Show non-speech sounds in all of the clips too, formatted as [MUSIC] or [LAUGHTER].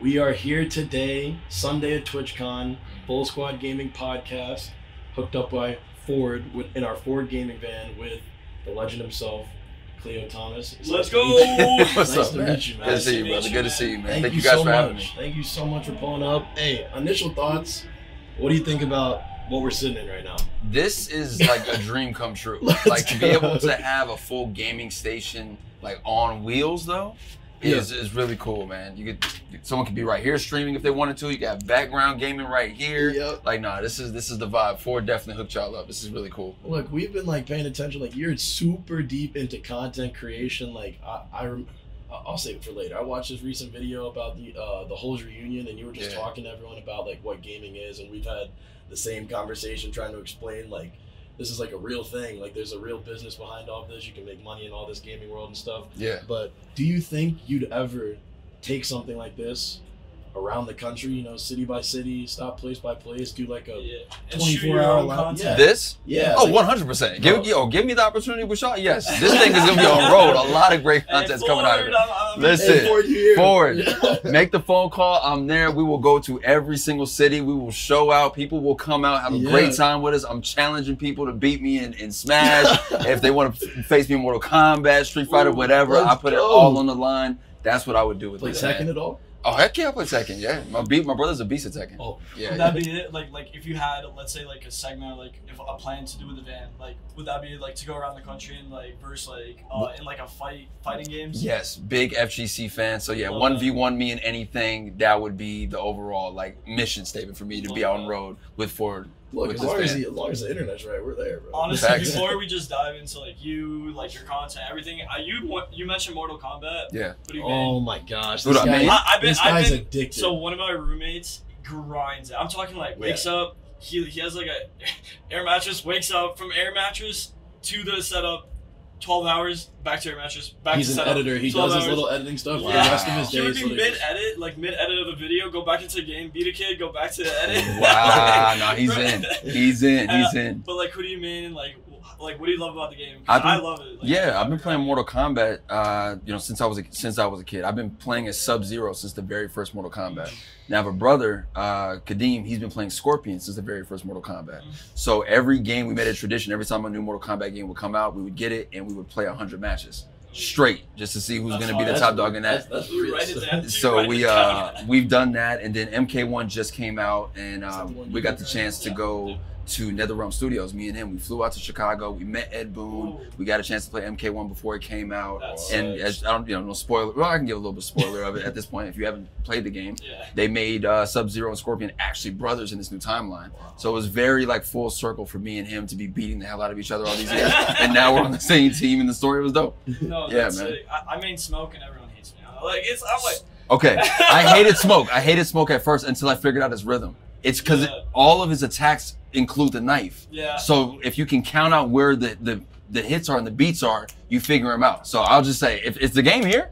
We are here today, Sunday at TwitchCon, Full Squad Gaming Podcast, hooked up by Ford with, in our Ford gaming van with the legend himself, Khleo Thomas. It's Let's nice to meet you. go. [LAUGHS] What's Nice up, to man? meet you, man. Good to see you, brother. Good to see you, man. Thank, Thank, you, you guys so for having much. me. Thank you so much for pulling up. Hey, initial thoughts. What do you think about what we're sitting in right now? This is like a dream come true. [LAUGHS] Like to be able to have a full gaming station like on wheels though is, is really cool, man. You could someone could be right here streaming if they wanted to. You got background gaming right here. Yep. Like nah, this is this is the vibe. Ford definitely hooked y'all up. This is really cool. Look, we've been like paying attention. Like you're super deep into content creation. Like I, I I'll save it for later. I watched this recent video about the uh, the Holes reunion, and you were just Yeah. talking to everyone about like what gaming is, and we've had the same conversation trying to explain like this is like a real thing. Like there's a real business behind all this. You can make money in all this gaming world and stuff. Yeah. But do you think you'd ever take something like this around the country? You know, city by city, stop place by place, do like a Yeah. And shoot 24 your hour own live- content. This? yeah. Oh, like- 100 percent. Give yo, give me the opportunity with y'all. Yes, this thing is gonna be on road. A lot of great Hey, content's coming out of it. I'm- I'm- Listen. Hey, Ford, you here? Forward. [LAUGHS] Make the phone call. I'm there. We will go to every single city. We will show out. People will come out, have a Yeah. great time with us. I'm challenging people to beat me in, in Smash. [LAUGHS] if they want to face me in Mortal Kombat, Street Fighter, Ooh, whatever, I let's put it all on the line. That's what I would do with Play this. Tekken man. at all? Oh heck yeah, I play Tekken. Yeah, my beat. My brother's a beast at Tekken. Oh, yeah. Would that be it? Like, like if you had, let's say, like a segment, like if a plan to do with the van, like would that be like to go around the country and like verse like uh, in like a fight fighting games? Yes, big FGC fan. So yeah, one v one me in anything. That would be the overall like mission statement for me to be Love out on road with Ford. Look, as this long as, the, as long as the internet's right, we're there, bro. Honestly, Facts. before we just dive into like you, like your content, everything, uh, you want you mentioned Mortal Kombat. Yeah. What do you oh mean? my gosh, this guy, I, I've been, this I've guy's been. addicted. So one of my roommates grinds it. I'm talking like wakes up. He he has like a [LAUGHS] air mattress. Wakes up from air mattress to the setup. Twelve hours back to your mattress. Back He's to an setup. editor. He 12 does his little editing stuff. Yeah. The rest of his He would days, be mid edit, like mid edit of a video, go back into the game, beat a kid, go back to the edit. Wow, [LAUGHS] no, he's in. He's in. He's uh, in. But like, who do you mean? Like, [LAUGHS] like, what do you love about the game? Been- I love it. Like, Yeah, I've been playing Mortal Kombat. Uh, you know, since I was a, since I was a kid. I've been playing as Sub Zero since the very first Mortal Kombat. Now I have a brother, uh, Kadeem. He's been playing Scorpion since the very first Mortal Kombat. So every game we made a tradition. Every time a new Mortal Kombat game would come out, we would get it and we would play hundred matches straight just to see who's going to be the top dog in that. That's, that's You real. write it down. You so we uh, we've done that and then mk1 just came out and um, we got the chance to go to netherrealm studios me and him we flew out to chicago we met ed boon Ooh. we got a chance to play mk1 before it came out That's and as i don't you know no spoiler well i can give a little bit of spoiler of it at this point if you haven't played the game Yeah. they made uh, sub-zero and scorpion actually brothers in this new timeline so it was very like full circle for me and him to be beating the hell out of each other all these [LAUGHS] years and now we're on the same team and the story was dope No, Yeah, that's man. I mean, smoke and everyone hates me. Like it's, I'm like, Okay, I hated [LAUGHS] smoke. I hated smoke at first until I figured out his rhythm. It's because Yeah. all of his attacks include the knife. yeah. So if you can count out where the, the, the hits are and the beats are, you figure them out. So I'll just say, if is the game here?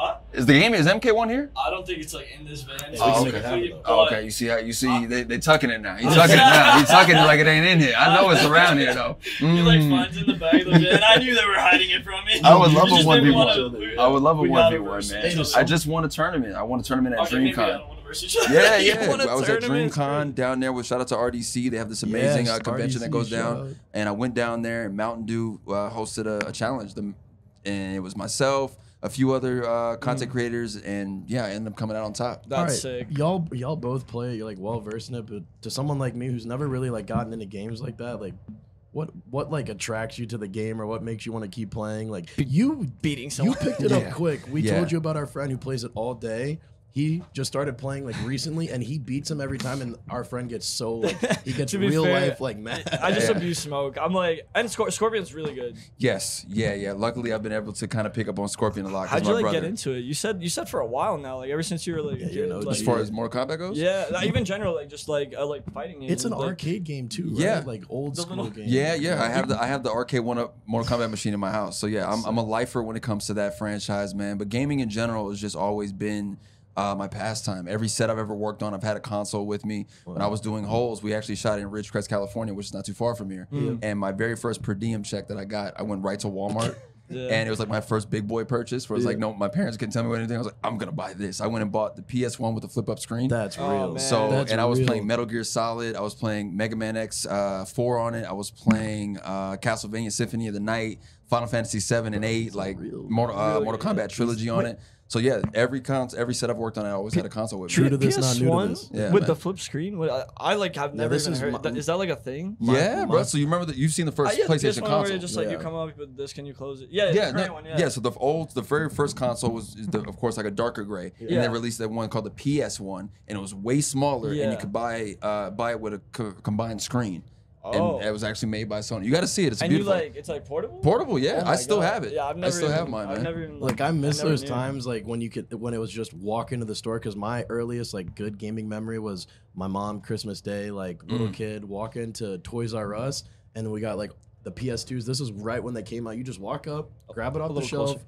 I, Is the game is MK1 here? I don't think it's like in this van. Oh, okay. it happen. Oh, okay, you see how you see uh, they they tucking it now. He's [LAUGHS] tucking it now. He's tucking it like it ain't in here. I know it's around here though. [LAUGHS] He like Mm. finds in the bag of the van. I knew they were hiding it from me. I would [LAUGHS] love a 1v1. I would love a one v one, man. I just won a tournament. I won a tournament at Okay, maybe I DreamCon. Don't want to verse each other. Yeah, [LAUGHS] You yeah. want a I was at tournament? It's DreamCon great. down there with shout out to RDC. They have this amazing Yes, uh, convention that RDC, goes down. out. And I went down there and Mountain Dew uh, hosted a, a challenge. The, and it was myself, a few other uh, content creators, and yeah, I ended up coming out on top. That's All right, sick. Y'all, y'all both play. You're like well versed in it, but to someone like me who's never really like gotten into games like that, like, what what like attracts you to the game, or what makes you want to keep playing? Like, you Beating you picked it [LAUGHS] Yeah. up quick. We Yeah. told you about our friend who plays it all day. He just started playing like recently, and he beats him every time. And our friend gets so like he gets [LAUGHS] To be real fair, life like mad. I just Yeah. abuse smoke. I'm like, and Scor- Scorpion's really good. Yes, yeah, yeah. Luckily, I've been able to kind of pick up on Scorpion a lot. 'cause How'd my you like brother, get into it? You said you said for a while now, like ever since you were like, Yeah, a you're kid, an like, As far as Mortal Kombat goes, yeah, like, even general, like just like uh, like fighting games. it's an like, arcade game too, right? Yeah. like old The school little- game. Yeah, yeah. I have the I have the arcade one up Mortal Kombat machine in my house. So yeah, I'm I'm a lifer when it comes to that franchise, man. But gaming in general has just always been uh, my pastime. Every set I've ever worked on, I've had a console with me. When I was doing holes, we actually shot in Ridgecrest, California, which is not too far from here. And my very first per diem check that I got, I went right to Walmart [LAUGHS] Yeah. and it was like my first big boy purchase. Where it was like, no, my parents couldn't tell me anything. I was like, I'm gonna buy this. I went and bought the PS1 with the flip up screen. That's Oh, real. man. So That's and I was real. playing Metal Gear Solid. I was playing Mega Man X uh, four on it. I was playing uh, Castlevania Symphony of the Night, Final Fantasy seven and eight, like real. Mortal, uh, Really Mortal good. Kombat trilogy on it. So yeah, every cons, every set I've worked on, I always had a console with True me. to this, not new to this. Yeah, with man. the flip screen. What- I, I like have never this even is heard. my- that- is that like a thing? My- yeah, my- bro. So you remember that you've seen the first Uh, yeah, the PlayStation PS1 where console? you just like you Yeah. come up, you put this, can you close it? Yeah, yeah, the current no- one, yeah, So the old, the very first console was, the, of course, like a darker gray, and they released that one called the PS1, and it was way smaller, and you could buy uh, buy it with a co- combined screen, Oh. and it was actually made by Sony. You got to see it; it's and you like it's like portable. Portable, yeah. Oh I still God. have it. Yeah, I've I never. still have even- mine, I've man. never even Like I miss never those knew. times, like when you could, when it was just walk into the store. Because my earliest like good gaming memory was my mom Christmas Day, like little Mm. kid, walk into Toys R Us, and we got like the PS2s. This was right when they came out. You just walk up, grab it off the shelf, closer.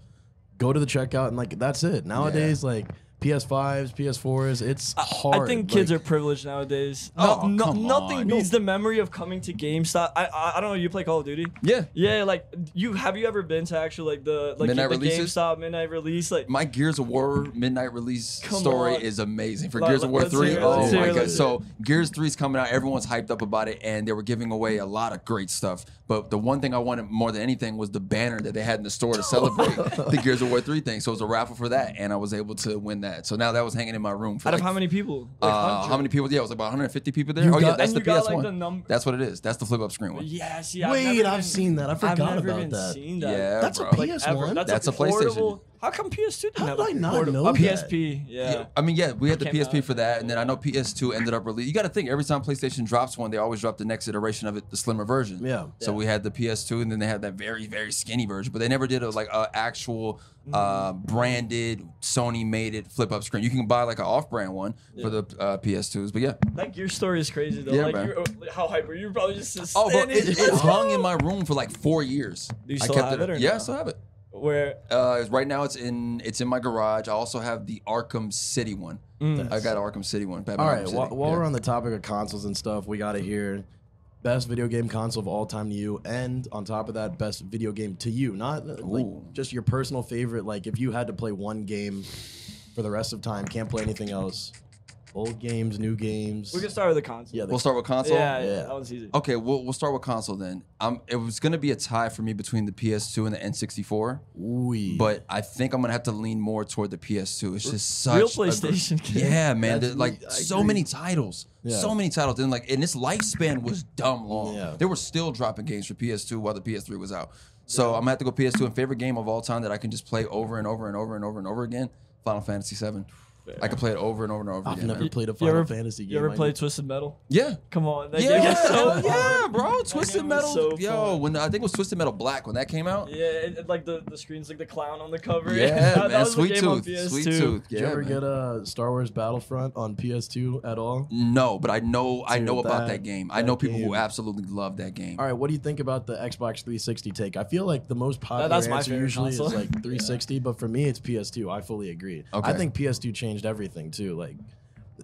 go to the checkout, and like that's it. Nowadays, like PS5s, PS4s, it's hard. I think kids like, are privileged nowadays. Oh, no, come nothing on. beats the memory of coming to GameStop. I, I I don't know. You play Call of Duty? Yeah. Yeah, like you have you ever been to actually like the like Midnight the releases? GameStop midnight release? Like My Gears of War midnight release Come story on. is amazing. For Let- Gears of War 3, hear oh let's my god. So Gears 3 is coming out, everyone's hyped up about it, and they were giving away a lot of great stuff. But the one thing I wanted more than anything was the banner that they had in the store to celebrate [LAUGHS] the Gears of War 3 thing. So it was a raffle for that, and I was able to win that. So now that was hanging in my room for out of how many people? uh, how many people? Yeah, it was about 150 people there. You oh yeah, that's the PS1. like, the number- That's what it is. That's the flip up screen one. Yeah, see, I've Wait, never I've even- seen that. I I've forgot never about even that. Seen that. Yeah, That's a. PS1. ever. That's, That's a, a PlayStation. Portable. How come PS2 didn't How have did a I not portable? know a that? PSP? Yeah. Yeah, I mean, yeah, we had the Came PSP out. for that, and then I know PS2 ended up releasing. You got to think every time PlayStation drops one, they always drop the next iteration of it, the slimmer version. Yeah. So Yeah. we had the PS2, and then they had that very, very skinny version, but they never did a like a actual uh, branded Sony made it flip up screen. You can buy like an off brand one for the uh, PS2s, but yeah. Like your story is crazy though. Yeah, like man. you, how hype were you? You Probably just Oh, bro, standing. it, it hung in my room for like four years. Do you I still kept have it or yeah, no? I still have it. Where Uh, right now, it's in it's in my garage. I also have the Arkham City one. Mm. I got Arkham City one. Batman All Arkham City. while, while Yeah. we're on the topic of consoles and stuff, we got to hear best video game console of all time to you, and on top of that, best video game to you. Not uh, like just your personal favorite. Like if you had to play one game for the rest of time, can't play anything else. Old games, new games. we can start with the console. yeah, the, we'll start with console. yeah, yeah, Yeah. that one's easy. Okay, we'll we'll start with console then. Um, it was gonna be a tie for me between the PS2 and the N64, Ooh, but I think I'm gonna have to lean more toward the PS2. It's just such Real a PlayStation game. yeah, man. That's there's, like me- I so agree. many titles, Yeah. so many titles, and like and this lifespan was dumb long. Yeah. They were still dropping games for PS2 while the PS3 was out. So I'm gonna have to go PS2. And favorite game of all time that I can just play over and over and over and over and over again, Final Fantasy VII. I could play it over and over and over I've again. never man. played a You Final ever, Fantasy game. you ever I played Twisted Metal? Yeah. Come on, that Yeah, game was so hell fun. yeah, bro. Twisted game was Metal. so yo, fun. when I think it was Twisted Metal Black when that came out. Yeah, it, it- like the, the screen's like the clown on the cover. Yeah, that, [LAUGHS] that man. was the Sweet game on Tooth. Sweet PS2. Tooth. Did Yeah, you ever man. get a Star Wars Battlefront on PS2 at all? No, but I know I Dude, know about that- that game. I that know people game- who absolutely love that game. All right, what do you think about the Xbox 360 take? I feel like the most popular that's my answer favorite usually console. is like 360, but for me it's PS2. I fully agree. I think PS2 changed everything too. Like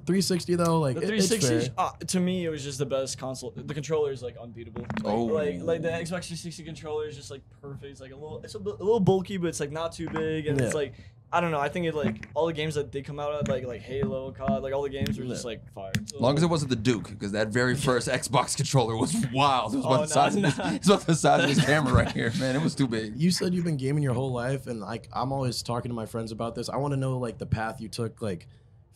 360 though, like The it- it's 360, fair. uh, to me, it was just the best console. The controller is like unbeatable. Like, Oh. like like the Xbox 360 controller is just like perfect. It's like a little, it's a, bit- a little bulky, but it's like not too big, and it's Yeah. like I don't know. I think it like all the games that did come out of, like like Halo, COD, like all the games were just like fire. So, As long as it wasn't the Duke, because that very [LAUGHS] first Xbox controller was wild. It was about, Oh, the, size no, of this, no. [LAUGHS] it's about the size of this camera right here, man. It was too big. You said you've been gaming your whole life, and like I'm always talking to my friends about this. I want to know like the path you took, like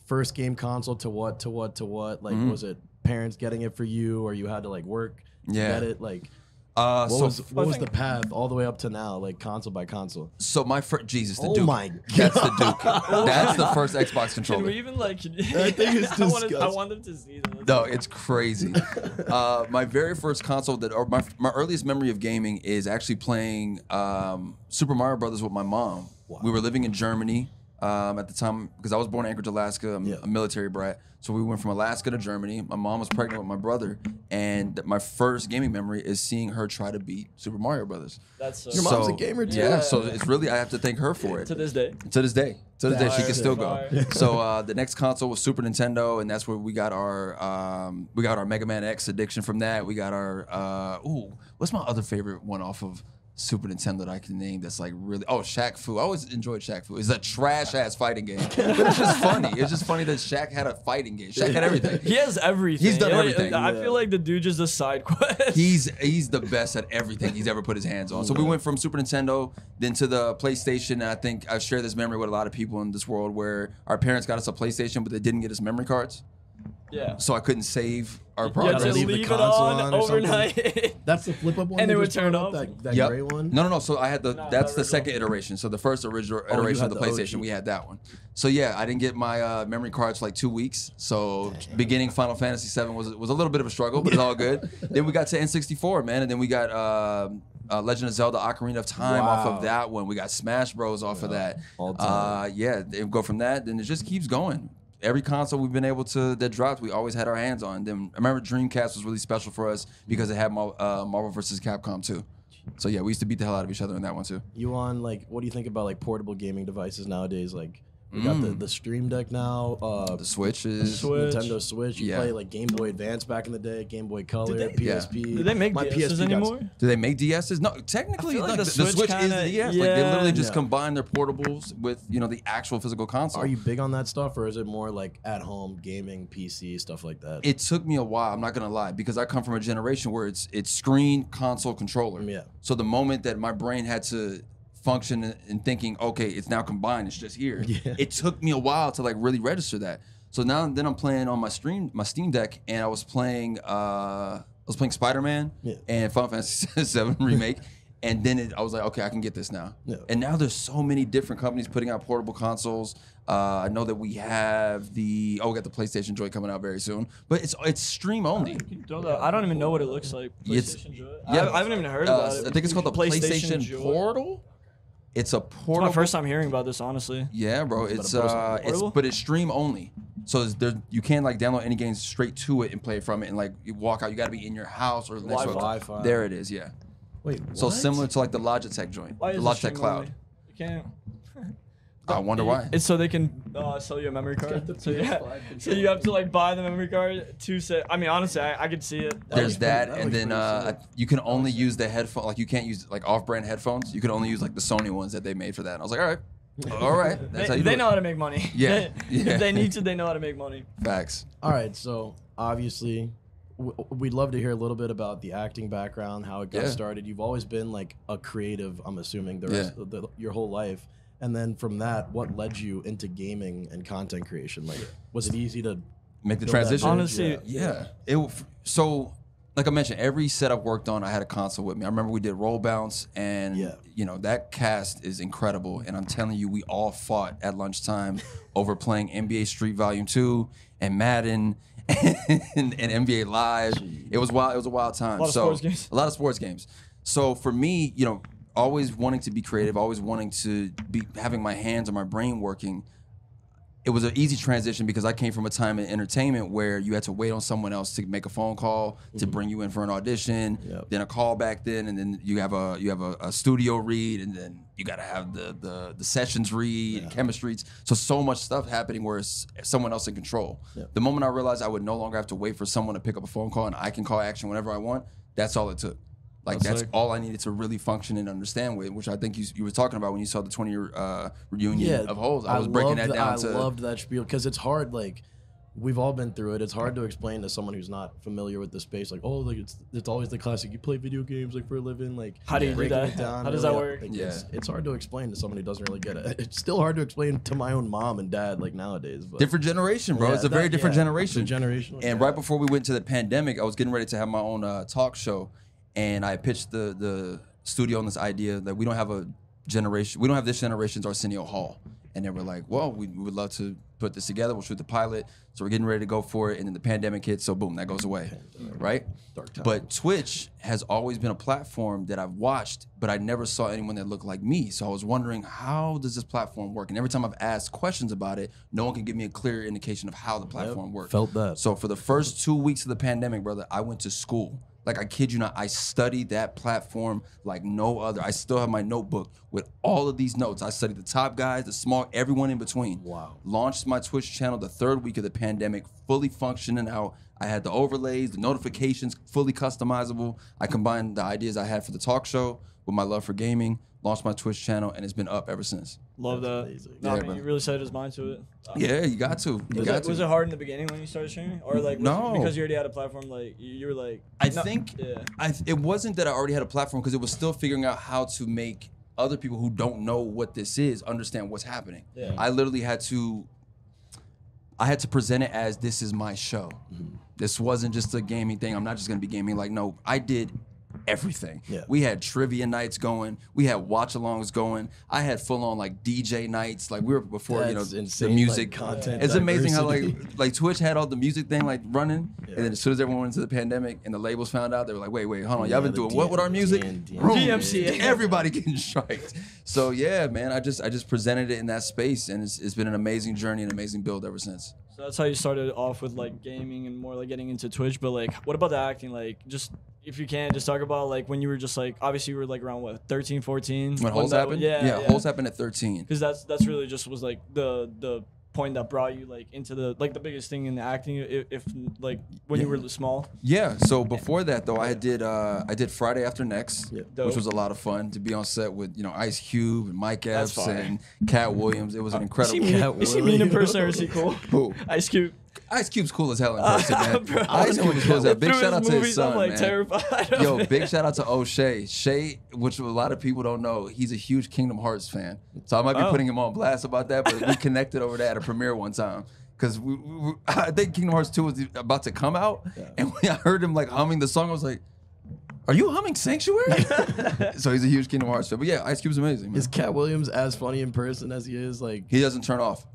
first game console to what to what to what. Like Mhm. was it parents getting it for you, or you had to like work to Yeah. get it? Like Uh, what so was what I was the path all the way up to now, like console by console? so my first Jesus the Oh Duke. my That's the Duke. That's the first Xbox [LAUGHS] Can controller. we even like? [LAUGHS] That thing is I wanted, I want them to see that. No, it's crazy. [LAUGHS] uh, my very first console that, or my, my earliest memory of gaming is actually playing um, Super Mario Brothers with my mom. We were living in Germany um, at the time because I was born in Anchorage, Alaska. I'm Yeah. a military brat. So we went from Alaska to Germany. My mom was pregnant with my brother, and my first gaming memory is seeing her try to beat Super Mario Brothers. That's so. Your mom's a gamer, too. Yeah, so it's really I have to thank her for it. to this day. To this day, to this day, she can still go. so uh, the next console was Super Nintendo, and that's where we got our um, we got our Mega Man X addiction from that. We got our uh, ooh, what's my other favorite one off of Super Nintendo that I can name that's like really oh Shaq Fu. I always enjoyed Shaq Fu. It's a trash ass fighting game, but [LAUGHS] it's just funny. It's just funny that Shaq had a fighting game. Shaq had everything. He has everything. He's done Like, everything. I feel like the dude just does side quest. He's he's the best at everything he's ever put his hands on. So we went from Super Nintendo then to the PlayStation. And I think I've shared this memory with a lot of people in this world where our parents got us a PlayStation, but they didn't get us memory cards, yeah. so I couldn't save our You had Gotta to leave the leave it on, on overnight. [LAUGHS] That's the flip up one. And you it would turn up, off? That, that Yep. gray one. No, no, no. So I had the No, that's the the second iteration. So the first original Oh, iteration had of the, the OG. PlayStation, we had that one. So yeah, I didn't get my uh, memory cards for like two weeks. So beginning Final Fantasy VII was was a little bit of a struggle, but it's all good. [LAUGHS] then we got to N64, man, and then we got. um uh, Legend of Zelda: Ocarina of Time off of that one. We got Smash Bros off of that. all Uh, yeah, they go from that. Then it just keeps going. Every console we've been able to that dropped, we always had our hands on. Then I remember Dreamcast was really special for us because it had uh, Marvel vs. Capcom too. So yeah, we used to beat the hell out of each other in that one too. You on like what do you think about like portable gaming devices nowadays? Like we got the, the Steam Deck now. Uh, Mm. The Switch is Switch. Nintendo Switch. You Yeah. play like Game Boy Advance back in the day, Game Boy Color, they- Yeah. PSP. Do they make My DSs got- anymore? Do they make DSs? No, technically, I feel like no, the the, Switch Switch, is kinda- the DS. Like they yeah. literally just Yeah. combine their portables with you know the actual physical console. Are you big on that stuff, or is it more like at home gaming, PC stuff like that? it took me a while. I'm not gonna lie because I come from a generation where it's it's screen, console, controller. Yeah. So the moment that my brain had to function in- in thinking, okay, it's now combined, it's just here. [LAUGHS] Yeah. It took me a while to like really register that. So now then I'm playing on my stream my Steam Deck and I was playing uh I was playing Spider Man Yeah. and Final Fantasy [LAUGHS] VII remake. [LAUGHS] And then it, I was like, okay, I can get this now. Yeah. And now there's so many different companies putting out portable consoles. Uh, I know that we have the oh, we got the PlayStation Joy coming out very soon, but it's it's stream only. Throw I don't even know what it looks like. It's- Joy. yeah. I, I haven't even heard Uh, about it. I think it's called the PlayStation, Joy. Portal. It's a portal. It's portable. my first time hearing about this, honestly. Yeah, bro. Is it It's a uh, it's but it's stream only. So it's there, you can't like download any games straight to it and play from it and like you walk out. You got to be in your house or next to a- Wi-Fi. There it is. Yeah. Wait, So similar to like the Logitech joint, Why the Logitech Cloud. only? You can't. I wonder why. It's so they can uh, sell you a memory card. So yeah, so you have to like buy the memory card to say. I mean, honestly, I, I could see it. There's that, that and then uh, you can only use the headphone. Like you can't use like off-brand headphones. You can only use like the Sony ones that they made for that. And I was like, all right, [LAUGHS] all right, that's They, how you they know it. how to make money. Yeah, They- [LAUGHS] yeah. If they need to, they know how to make money. Facts. All right, so obviously, w- we'd love to hear a little bit about the acting background, how it got Yeah. started. You've always been like a creative, I'm assuming, the Yeah. of the, your whole life. And then from that, what led you into gaming and content creation? Like, was it easy to Make the transition. Honestly, Yeah. It so like I mentioned, every set I've worked on, I had a console with me. I remember we did roll bounce, and Yeah. you know that cast is incredible. And I'm telling you, we all fought at lunchtime [LAUGHS] over playing NBA Street Volume Two and Madden [LAUGHS] and, and NBA Live. It was wild. It was a wild time. A lot of so sports games. a lot of sports games. So for me, you know, always wanting to be creative, always wanting to be having my hands and my brain working it was an easy transition because I came from a time in entertainment where you had to wait on someone else to make a phone call to mm-hmm. bring you in for an audition, Yep. then a call back then, and then you have a you have a, a studio read, and then you got to have the the the sessions read, chemistries. So so much stuff happening where it's someone else in control. Yep. The moment I realized I would no longer have to wait for someone to pick up a phone call and I can call action whenever I want, that's all it took. Like That's that's, sick. all I needed to really function and understand with, which I think you, you were talking about when you saw the 20 year uh, reunion of holes. I was breaking that loved- down I to loved that spiel because it's hard. Like we've all been through it. It's hard to explain to someone who's not familiar with the space. Like, oh, like it's it's always the classic. You play video games like for a living. Like How do you do that? it down. How does really that work? Like, Yeah. it's, it's hard to explain to someone who doesn't really get it. It's still hard to explain to my own mom and dad like nowadays. But different generation, bro. Yeah, it's a very different yeah, generation. it's a generational, And yeah. right before we went to the pandemic, I was getting ready to have my own uh, talk show, and I pitched the the studio on this idea that we don't have a generation, we don't have this generation's Arsenio Hall, and they were like, "Well, we, we would love to put this together. We'll shoot the pilot." So we're getting ready to go for it, and then the pandemic hits, so boom, that goes away, right? Dark time. But Twitch has always been a platform that I've watched, but I never saw anyone that looked like me. So I was wondering, how does this platform work? And every time I've asked questions about it, no one can give me a clear indication of how the platform works. felt that. So for the first two weeks of the pandemic, brother, I went to school. Like I kid you not, I studied that platform like no other. I still have my notebook with all of these notes. I studied the top guys, the small, everyone in between. Wow. Launched my Twitch channel the third week of the pandemic, fully functioning out. I had the overlays, the notifications, fully customizable. I combined the ideas I had for the talk show with my love for gaming, launched my Twitch channel, and it's been up ever since. Love That's that. amazing. No, Yeah, I mean, bro. you really set his mind to it. Uh, Yeah, you got to. You Was got it, to. was it hard in the beginning when you started streaming, or like was No. it because you already had a platform? Like you, you were like, I no- think yeah. I, it wasn't that I already had a platform because it was still figuring out how to make other people who don't know what this is understand what's happening. Yeah. I literally had to I had to present it as this is my show. This wasn't just a gaming thing. I'm not just gonna be gaming. Like, no, I did everything. Yeah. We had trivia nights going. We had watch alongs going. I had full on like DJ nights. Like we were before, you know, That's the music. like, content it's amazing how like like Twitch had all the music thing like running, Yeah. and then as soon as everyone went into the pandemic and the labels found out, they were like, wait, wait, hold on, Yeah, y'all been the doing what with our music? DMCA. Boom. DMCA. Everybody getting striked. So yeah, man, I just I just presented it in that space, and it's, it's been an amazing journey, an amazing build ever since. So that's how you started off with like gaming and more like getting into Twitch. But like, what about the acting? Like, just if you can, just talk about like when you were just like obviously you were like around what 13, 14? When holes that- happened, Yeah, yeah, yeah. holes happened at 13. Because that's that's really just was like the the point that brought you like into the like the biggest thing in the acting. If, if like when you were small. Yeah. So before that though, I did uh, I did Friday After Next, Yeah. Which was a lot of fun to be on set with you know Ice Cube and Mike Epps and Katt Williams. It was an Is he incredible. mean, Katt is he mean in person or is he cool? Who? Ice Cube. Ice Cube's cool as hell in person, [LAUGHS] man. Bro, Ice Cube is cool as hell. Big shout out to his son, I'm like man. terrified. of Yo, it. big shout out to O'Shea. Shay, which a lot of people don't know, he's a huge Kingdom Hearts fan. So I might be Oh. putting him on blast about that, but we [LAUGHS] connected over that at a premiere one time. Because we, we, we- [LAUGHS] I think Kingdom Hearts 2 was about to come out. And when I heard him like humming the song, I was like, Are you humming Sanctuary? so he's a huge Kingdom Hearts fan. But yeah, Ice Cube's amazing. Man. Is Katt Williams as funny in person as he is like? He doesn't turn off.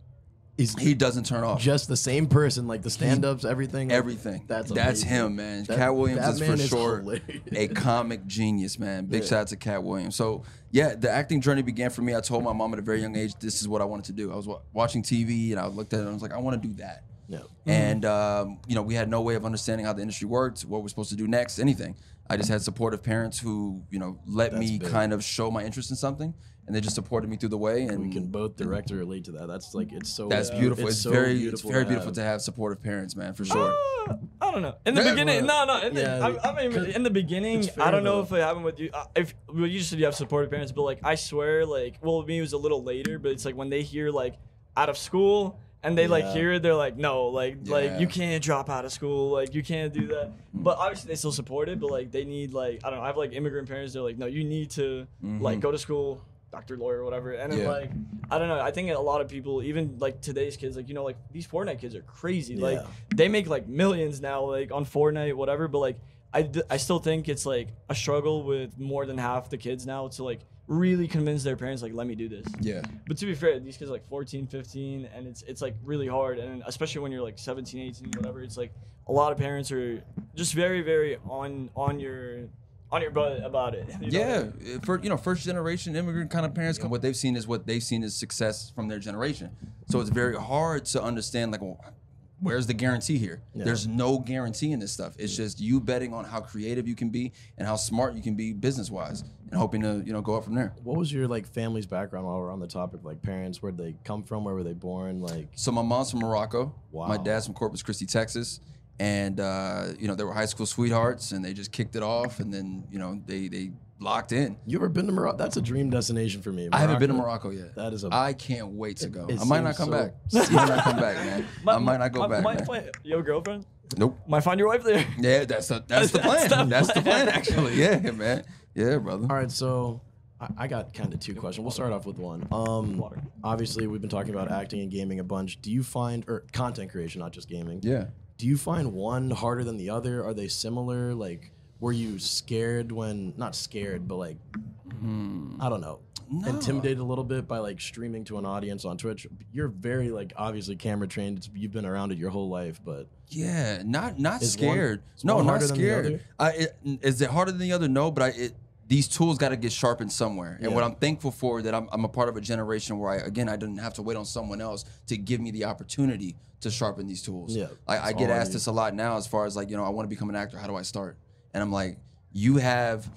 He's He doesn't turn off. just the same person, like the stand-ups, everything. Everything. That's that's amazing. him, man. That- Katt Williams is for is sure hilarious. a comic genius, man. Big Yeah. shout out to Katt Williams. So yeah, the acting journey began for me. I told my mom at a very young age this is what I wanted to do. I was watching TV and I looked at it and I was like, I want to do that. Yeah. And um, you know, we had no way of understanding how the industry worked, what we're supposed to do next, anything. I just had supportive parents who you know let That's me big. kind of show my interest in something, and they just supported me through the way. And We can both direct or relate to that. That's like it's so. that's uh, beautiful. It's, so very beautiful it's very to beautiful have. to have supportive parents, man, for sure. Uh, I don't know. In the Yeah, beginning, no, well, no. In the, yeah, I, I mean, 'cause in the beginning, fair, I don't know though. if it happened with you. uh, If well, you just said you have supportive parents, but like I swear, like well, me it was a little later, but it's like when they hear like out of school and they like hear it, they're like, no, like like you can't drop out of school, like you can't do that. But obviously they still support it, but like they need like I don't know. I have like immigrant parents. They're like, no, you need to like go to school. Doctor, lawyer, whatever, and then Yeah. like I don't know. I think a lot of people, even like today's kids, like you know, like these Fortnite kids are crazy. Like they make like millions now, like on Fortnite, whatever. But like, I I still think it's like a struggle with more than half the kids now to like really convince their parents, like, let me do this. Yeah. But to be fair, these kids are like 14, 15, and it's it's like really hard. And especially when you're like 17, 18, whatever, it's like a lot of parents are just very, very on on your on your butt about it. you know? Yeah, uh, for you know, first generation immigrant kind of parents, what they've seen is what they've seen is success from their generation. So it's very hard to understand like, well, where's the guarantee here? Yeah. There's no guarantee in this stuff. It's just you betting on how creative you can be and how smart you can be business wise, and hoping to you know go up from there. What was your like family's background while we're on the topic? Like parents, where'd they come from? Where were they born? Like So my mom's from Morocco. Wow. My dad's from Corpus Christi, Texas. And uh, you know, they were high school sweethearts and they just kicked it off and then, you know, they they locked in. you ever been to Morocco? That's a dream destination for me. I haven't been to Morocco yet. That is a. I can't wait to go. it I might not come so- back. [LAUGHS] I might not come back, man. I might not go might, back. Might man. find, you have a girlfriend? Nope. Might find your wife there. [LAUGHS] Yeah, that's the that's the [LAUGHS] plan. the That's the plan. plan, actually. Yeah, man. Yeah, brother. All right, so I, I got kind of two questions. We'll start off with one. Um, Water. obviously we've been talking about acting and gaming a bunch. Do you find or content creation, not just gaming? Yeah. Do you find one harder than the other? Are they similar? Like, were you scared when not scared, but like hmm. I don't know, No. intimidated a little bit by like streaming to an audience on Twitch? You're very like obviously camera trained. It's, you've been around it your whole life, but Yeah, not not Is one- scared. is no, one not harder than the scared. other? I, it, is it harder than the other? No, but I it these tools got to get sharpened somewhere. And what I'm thankful for that I'm, I'm a part of a generation where I again I didn't have to wait on someone else to give me the opportunity to sharpen these tools. Yeah, I, I get asked this a lot now as far as like you know I want to become an actor. How do I start? And I'm like, you have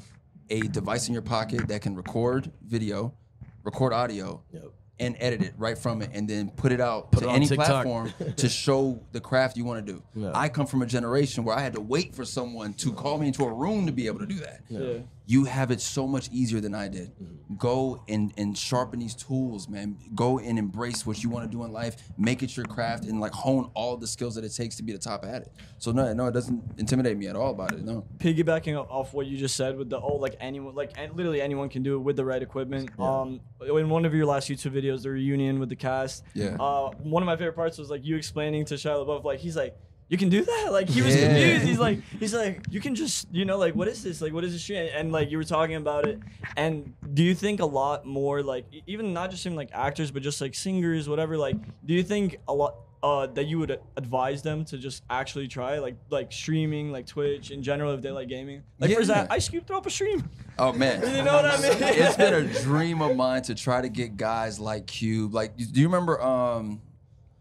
a device in your pocket that can record video, record audio, Yep. and edit it right from it and then put it out Put to it any TikTok. platform [LAUGHS] to show the craft you want to do. Yeah. I come from a generation where I had to wait for someone to call me into a room to be able to do that. Yeah. You have it so much easier than I did. Mm-hmm. Go and and sharpen these tools, man. Go and embrace what you want to do in life. Make it your craft and like hone all the skills that it takes to be the top at it. So no, no, it doesn't intimidate me at all about it. No. piggybacking off what you just said with the oh like anyone like and literally anyone can do it with the right equipment um in one of your last youtube videos the reunion with the cast Yeah. uh one of my favorite parts was like you explaining to Shia LaBeouf like he's like you can do that like he was Yeah. confused he's like he's like you can just you know like what is this like what is this shit and, like you were talking about it and do you think a lot more like even not just in like actors but just like singers whatever like do you think a lot uh, that you would advise them to just actually try like like streaming like Twitch in general if they like gaming like for Yeah. example I scooped up a stream Oh man, [LAUGHS] you know what I mean it's been a dream of mine to try to get guys like Cube. Like, do you remember? Um,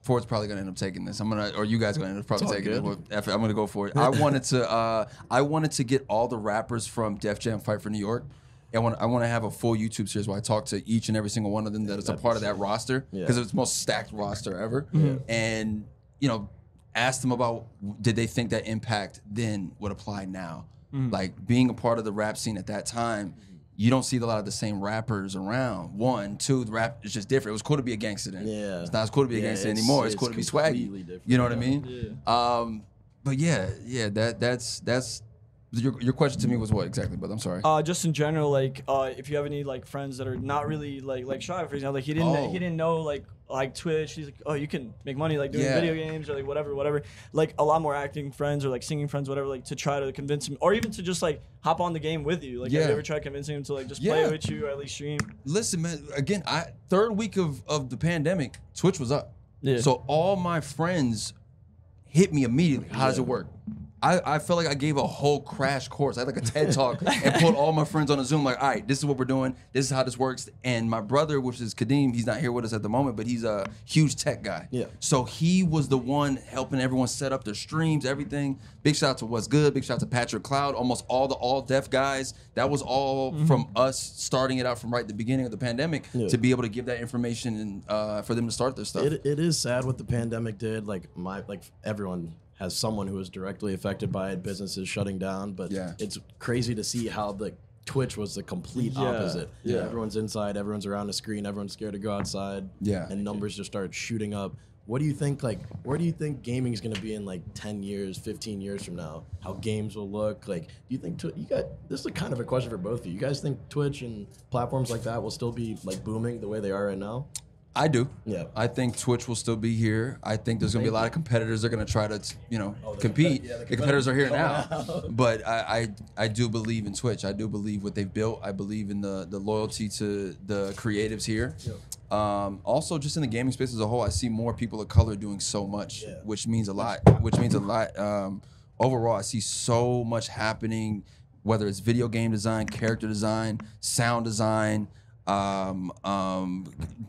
Ford's probably gonna end up taking this. I'm gonna, or you guys are gonna end up probably taking it. good. It, I'm gonna go for it. I wanted to, [LAUGHS] uh, I wanted to get all the rappers from Def Jam Fight for New York. And I want, I want to have a full YouTube series where I talk to each and every single one of them that is a part of that roster Yeah. because it's the most stacked roster ever. And you know, ask them about did they think that impact then would apply now? Like being a part of the rap scene at that time, you don't see a lot of the same rappers around. One, two, the rap is just different. It was cool to be a gangster then. Yeah. It's not as cool to be a Yeah, gangster it's- anymore. It's, it's cool to be swaggy. You know what I yeah. mean? Um, but yeah, yeah, that that's that's your your question to me was what exactly? But I'm sorry. Uh, just in general, like, uh, if you have any like friends that are not really like like shy, for example, like he didn't Oh. he didn't know like like Twitch. He's like, oh, you can make money like doing Yeah. video games or like whatever, whatever. Like a lot more acting friends or like singing friends, whatever. Like to try to convince him, or even to just like hop on the game with you. Like, have Yeah. you ever tried convincing him to like just play with you or at least stream? Listen, man. Again, I third week of of the pandemic, Twitch was up. Yeah. So all my friends hit me immediately. How does it work? I, I felt like I gave a whole crash course. I had like a TED talk [LAUGHS] and put all my friends on a Zoom, like, all right, this is what we're doing. This is how this works. And my brother, which is Kadeem, he's not here with us at the moment, but he's a huge tech guy. Yeah. So he was the one helping everyone set up their streams, everything. Big shout out to What's Good. Big shout out to Patrick Cloud. Almost all the all deaf guys. That was all from us starting it out from right at the beginning of the pandemic Yeah. to be able to give that information and uh, for them to start their stuff. It, it is sad what the pandemic did. Like my like everyone has someone who was directly affected by it. Businesses shutting down, but Yeah. it's crazy to see how the Twitch was the complete Yeah, opposite. yeah. Everyone's inside. Everyone's around a screen. Everyone's scared to go outside. Yeah. and numbers just start shooting up. What do you think? Like, where do you think gaming is going to be in like ten years, fifteen years from now? How games will look? Like, do you think Twi- you got? This is a kind of a question for both of you. You guys think Twitch and platforms like that will still be like booming the way they are right now? I do. Yeah. I think Twitch will still be here. I think there's gonna be a lot of competitors that are gonna try to, you know, Oh, compete. compet- yeah, the the competitors are here now. but I, I I do believe in Twitch. I do believe what they've built. I believe in the the loyalty to the creatives here. Um, also, just in the gaming space as a whole, I see more people of color doing so much, Yeah. which means a lot. Which means a lot. Um, overall, I see so much happening. Whether it's video game design, character design, sound design, um, um,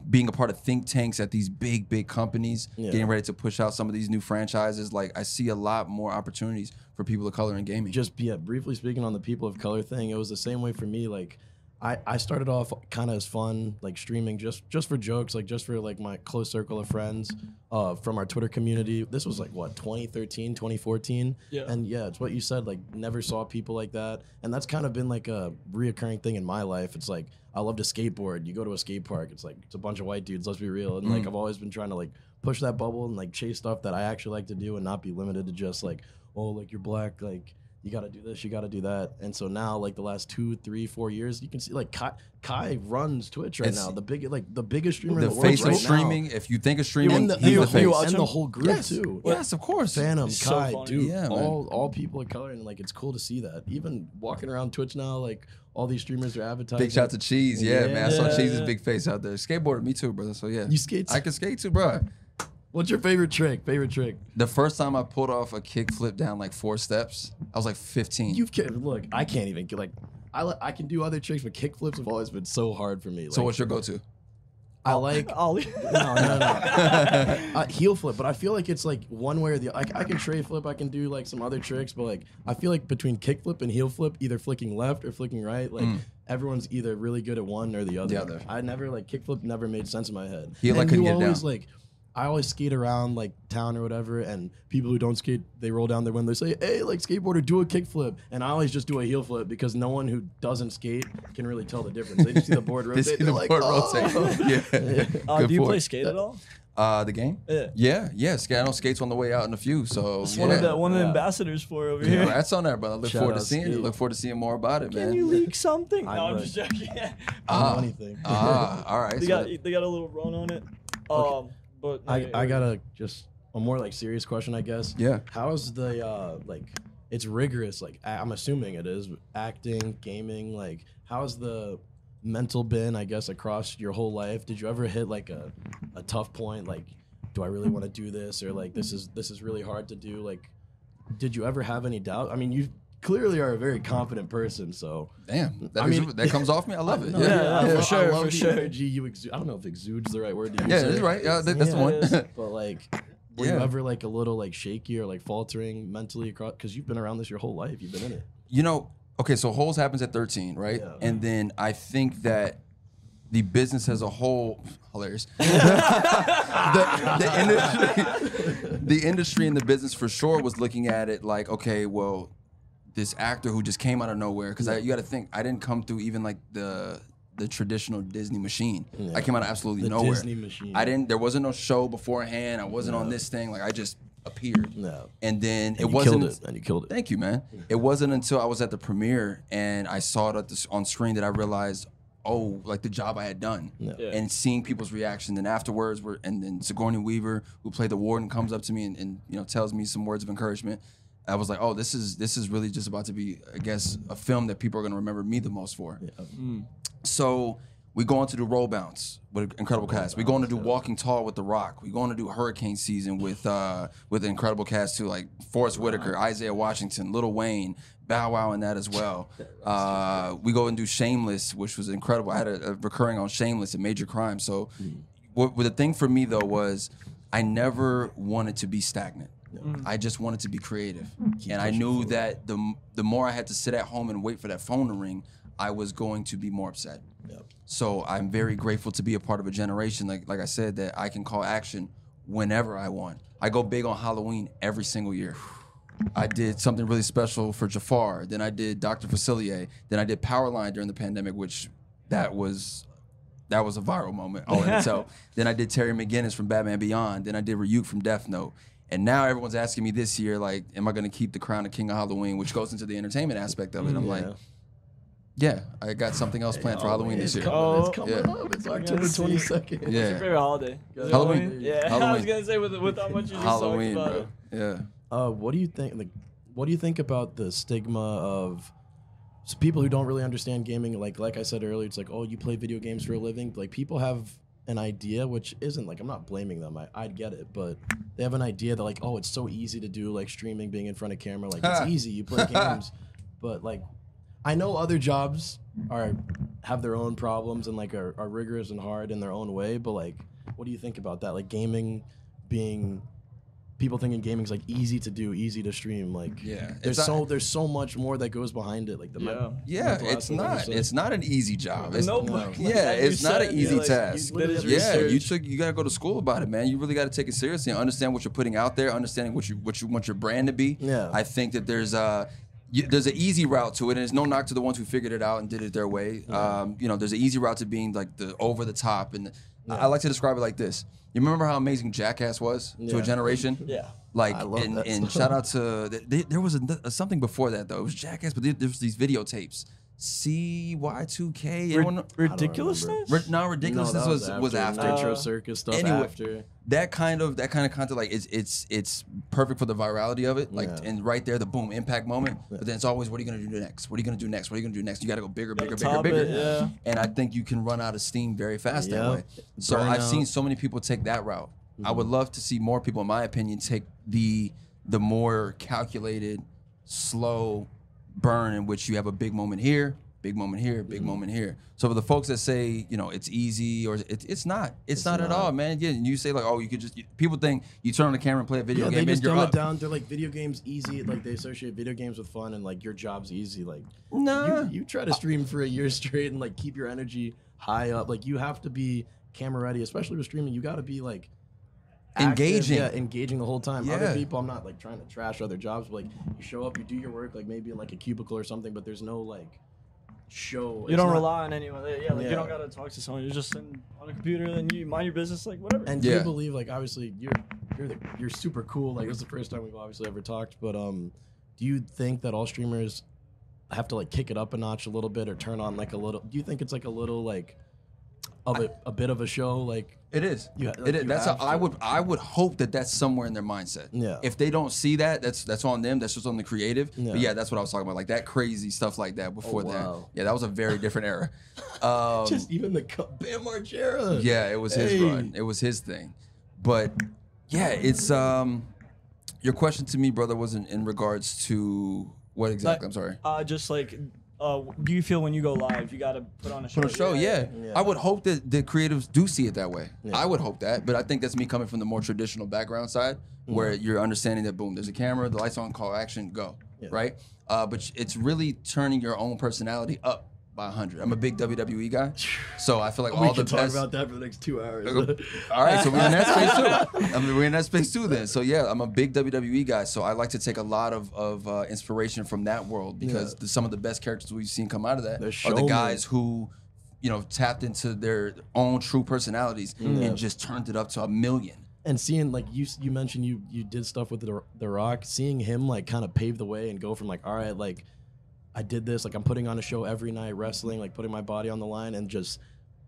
being a part of think tanks at these big, big companies, Yeah. getting ready to push out some of these new franchises. Like I see a lot more opportunities for people of color in gaming. just yeah, briefly speaking on the people of color thing, it was the same way for me. Like, I I started off kind of as fun, like streaming just just for jokes, like just for like my close circle of friends, uh, from our Twitter community. This was like what 2013, 2014, Yeah. and yeah, it's what you said. Like, never saw people like that, and that's kind of been like a reoccurring thing in my life. It's like I love to skateboard. You go to a skate park, it's like it's a bunch of white dudes. Let's be real, and like I've always been trying to like push that bubble and like chase stuff that I actually like to do, and not be limited to just like oh like you're black like you got to do this, you got to do that. And so now, like the last two, three, four years, you can see like Kai, Kai runs Twitch right It's- now. The big, like the biggest streamer the in the world face right of streaming. now. If you think of streaming, And the, he's and, the the, face. and the whole group yes, too. yes, of course. Fanum, He's so Kai, funny. dude, Yeah, all all people of color, and like it's cool to see that. Even walking around Twitch now, like all these streamers are advertising. Big shout to Cheese. Yeah, Yeah. man. I saw Yeah, Cheese's yeah. big face out there. Skateboarded me too, brother. So yeah. You skate? I can skate too, bro. What's your favorite trick? Favorite trick? The first time I pulled off a kickflip down like four steps, I was like 15. You've ca- look. I can't even get like. I li- I can do other tricks, but kickflips have always been so hard for me. so what's your go-to? I like [LAUGHS] Ollie. [LAUGHS] no, no, no. uh, heel flip, but I feel like it's like one way or the. Like I can tray flip, I can do like some other tricks, but like I feel like between kickflip and heel flip, either flicking left or flicking right, like everyone's either really good at one or the other. Mm. other. I never like kickflip. Never made sense in my head. Heel, I and couldn't you get it always down. like. I always skate around like town or whatever, and people who don't skate, they roll down their window, they say, "Hey, like skateboarder, do a kickflip," and I always just do a heel flip because no one who doesn't skate can really tell the difference. They just see the board [LAUGHS] They rotate, see they're the like, board "Oh." rotate. [LAUGHS] Yeah. Uh, do you play skate at all? Uh, the game? Yeah. Yeah, yeah. Scano skates on the way out in a few. So It's yeah. one of the one of the Yeah. ambassadors for over Yeah, here. Congrats on there, brother. I look Shout forward to out seeing it. Look forward to seeing more about it, man. Can you leak something? [LAUGHS] I no, I'm just joking. I don't Ah. know anything. ah, all right. they so- got they got a little run on it. Um, but I, I got a just a more like serious question, I guess. yeah. How's the uh like it's rigorous, like I'm assuming it is acting, gaming, like how's the mental been, I guess, across your whole life? Did you ever hit like a, a tough point, like, do I really want to do this? Or like this is this is really hard to do? Like did you ever have any doubt? I mean you clearly are a very confident person, so Damn. That, I mean- that comes off me. I love it. [LAUGHS] No, Yeah. yeah, I for sure, for sure. energy you exude. I don't know if exude's the right word to use. Yeah, that's right. Yeah, that- that's the one. is. [LAUGHS] But like, were you ever like a little like shaky or like faltering mentally across? Because you've been around this your whole life. You've been in it. You know, okay, so holes happens at 13, right? Yeah. And then I think that the business as a whole, hilarious. [LAUGHS] the, the industry, the industry and the business for sure was looking at it like, okay, well, this actor who just came out of nowhere, because you got to think, I didn't come through even like the the traditional Disney machine. Yeah. I came out of absolutely The nowhere. Disney machine. I didn't. There wasn't no show beforehand. I wasn't on this thing. Like I just appeared. No. And then And it you wasn't. killed it. And you killed it. Thank you, man. It wasn't until I was at the premiere and I saw it at the, on screen that I realized, oh, like the job I had done, Yeah. Yeah. and seeing people's reaction. And afterwards, were and then Sigourney Weaver, who played the warden, comes up to me and, and you know tells me some words of encouragement. I was like, oh, this is this is really just about to be, I guess, a film that people are gonna remember me the most for. So we go on to do Roll Bounce with an incredible cast. We going to do Walking Tall with The Rock. We going to do Hurricane Season with uh with an incredible cast too, like Forest Whitaker, Isaiah Washington, Lil Wayne, Bow Wow in that as well. [LAUGHS] Uh, we go and do Shameless, which was incredible. I had a, a recurring on Shameless, a major crime. So, what, what the thing for me though was, I never wanted to be stagnant. Mm. I just wanted to be creative, mm. and I knew that the the more I had to sit at home and wait for that phone to ring, I was going to be more upset. Yep. So I'm very grateful to be a part of a generation, like like I said, that I can call action whenever I want. I go big on Halloween every single year. I did something really special for Jafar. Then I did Dr. Facilier. Then I did Powerline during the pandemic, which that was that was a viral moment all in [LAUGHS] itself. Then I did Terry McGinnis from Batman Beyond. Then I did Ryuk from Death Note. And now everyone's asking me this year, like, am I going to keep the crown of King of Halloween, which goes into the entertainment aspect of it. I'm like, Yeah. yeah, I got something else planned for Halloween this year. coming, Oh, it's coming yeah. up. It's gonna October see. twenty second. What's your Yeah. favorite holiday? Halloween. Yeah, I was gonna say with with how much you just Halloween, talked about bro. it. Yeah. Uh, what do you think? Like, what do you think about the stigma of s- people who don't really understand gaming? Like, like I said earlier, it's like, oh, you play video games for a living. Like, people have an idea, which isn't like I'm not blaming them. I I'd get it, but they have an idea that like, oh, it's so easy to do, like streaming, being in front of camera, like it's [LAUGHS] easy. You play games, but like, I know other jobs are have their own problems and like are, are rigorous and hard in their own way. But like, what do you think about that? Like, gaming being people thinking gaming's like easy to do, easy to stream. Like, Yeah. there's It's so there's so much more that goes behind it. Like the men- Yeah. Yeah, it's aspect, like you not. It's not an easy job. It's, Nope. no. Yeah, Like you it's not an easy like, task. you did his Yeah, you took you gotta go to school about it, man. You really gotta take it seriously and understand what you're putting out there, understanding what you what you want your brand to be. Yeah. I think that there's a you, there's an easy route to it, and it's no knock to the ones who figured it out and did it their way. Um, you know, there's an easy route to being like the over the top, and I, I like to describe it like this. You remember how amazing Jackass was to a generation? Yeah. Like, I love and, that and shout out [LAUGHS] to th- th- there was a, something before that though. It was Jackass, but there, there was these videotapes. CKY2K. Anyone know- Ridiculousness. Ri- no, ridiculousness No, was that was after. Nitro Uh, Circus stuff anyway, after. that kind of that kind of content, like it's it's it's perfect for the virality of it. Like, Yeah. and right there, the boom impact moment. But then it's always, what are you gonna do next? What are you gonna do next? What are you gonna do next? You got to go bigger, bigger, bigger, bigger. it, yeah. And I think you can run out of steam very fast that way. So Burn I've out. seen so many people take that route. I would love to see more people, in my opinion, take the the more calculated, slow burn in which you have a big moment here, big moment here, big mm-hmm. moment here. So for the folks that say, you know, it's easy or it, it's not, it's, not, at all, man. Yeah, and you say like, oh, you could just. people think you turn on the camera and play a video Yeah, game they and just you're dumb it down. They're like video games easy. Like they associate video games with fun, and like your job's easy. Like Nah. you, you try to stream for a year straight and like keep your energy high up. Like you have to be camera ready, especially with streaming. You got to be like active, Engaging. yeah, engaging the whole time. Other people, I'm not like trying to trash other jobs, but like you show up, you do your work, like maybe in like a cubicle or something, but there's no like show. You It's don't not- rely on anyone. Yeah, like Yeah. you don't gotta talk to someone. You're just sitting on a computer and you mind your business, like whatever. And do Yeah. you believe like obviously you're you're the, you're super cool. Like this is the first time we've obviously ever talked, but um, do you think that all streamers have to like kick it up a notch a little bit or turn on like a little? Do you think it's like a little like of a, a bit of a show like? It is. You- like, is. That's. A, have I would. I would hope that that's somewhere in their mindset. Yeah. If they don't see that, that's that's on them. That's just on the creative. Yeah. But yeah, that's what I was talking about. Like that crazy stuff like that before that. wow. Yeah, that was a very different era. [LAUGHS] Um, Just even the Bam Margera. yeah, it was his run. It was his thing. But yeah, it's um. Your question to me, brother, was in, in regards to what exactly? I'm sorry. Uh, just like, uh, do you feel when you go live, you gotta put on a show? Put a show, yeah. Yeah. I would hope that the creatives do see it that way. Yeah. I would hope that, but I think that's me coming from the more traditional background side, where you're understanding that boom, there's a camera, the lights on, call action, go, Yeah. right? Uh, but it's really turning your own personality up by 100. I'm a big WWE guy, so I feel like [LAUGHS] we all can the talk best. about that for the next two hours. [LAUGHS] All right, so we're in that [LAUGHS] space too. I mean, we're in that space too. Then, so yeah, I'm a big WWE guy. So I like to take a lot of of uh, inspiration from that world because Yeah. the, some of the best characters we've seen come out of that They're the guys who, you know, tapped into their own true personalities and just turned it up to a million. and seeing like you you mentioned you you did stuff with the, the Rock, seeing him like kind of pave the way and go from like all right like I did this like I'm putting on a show every night wrestling like putting my body on the line and just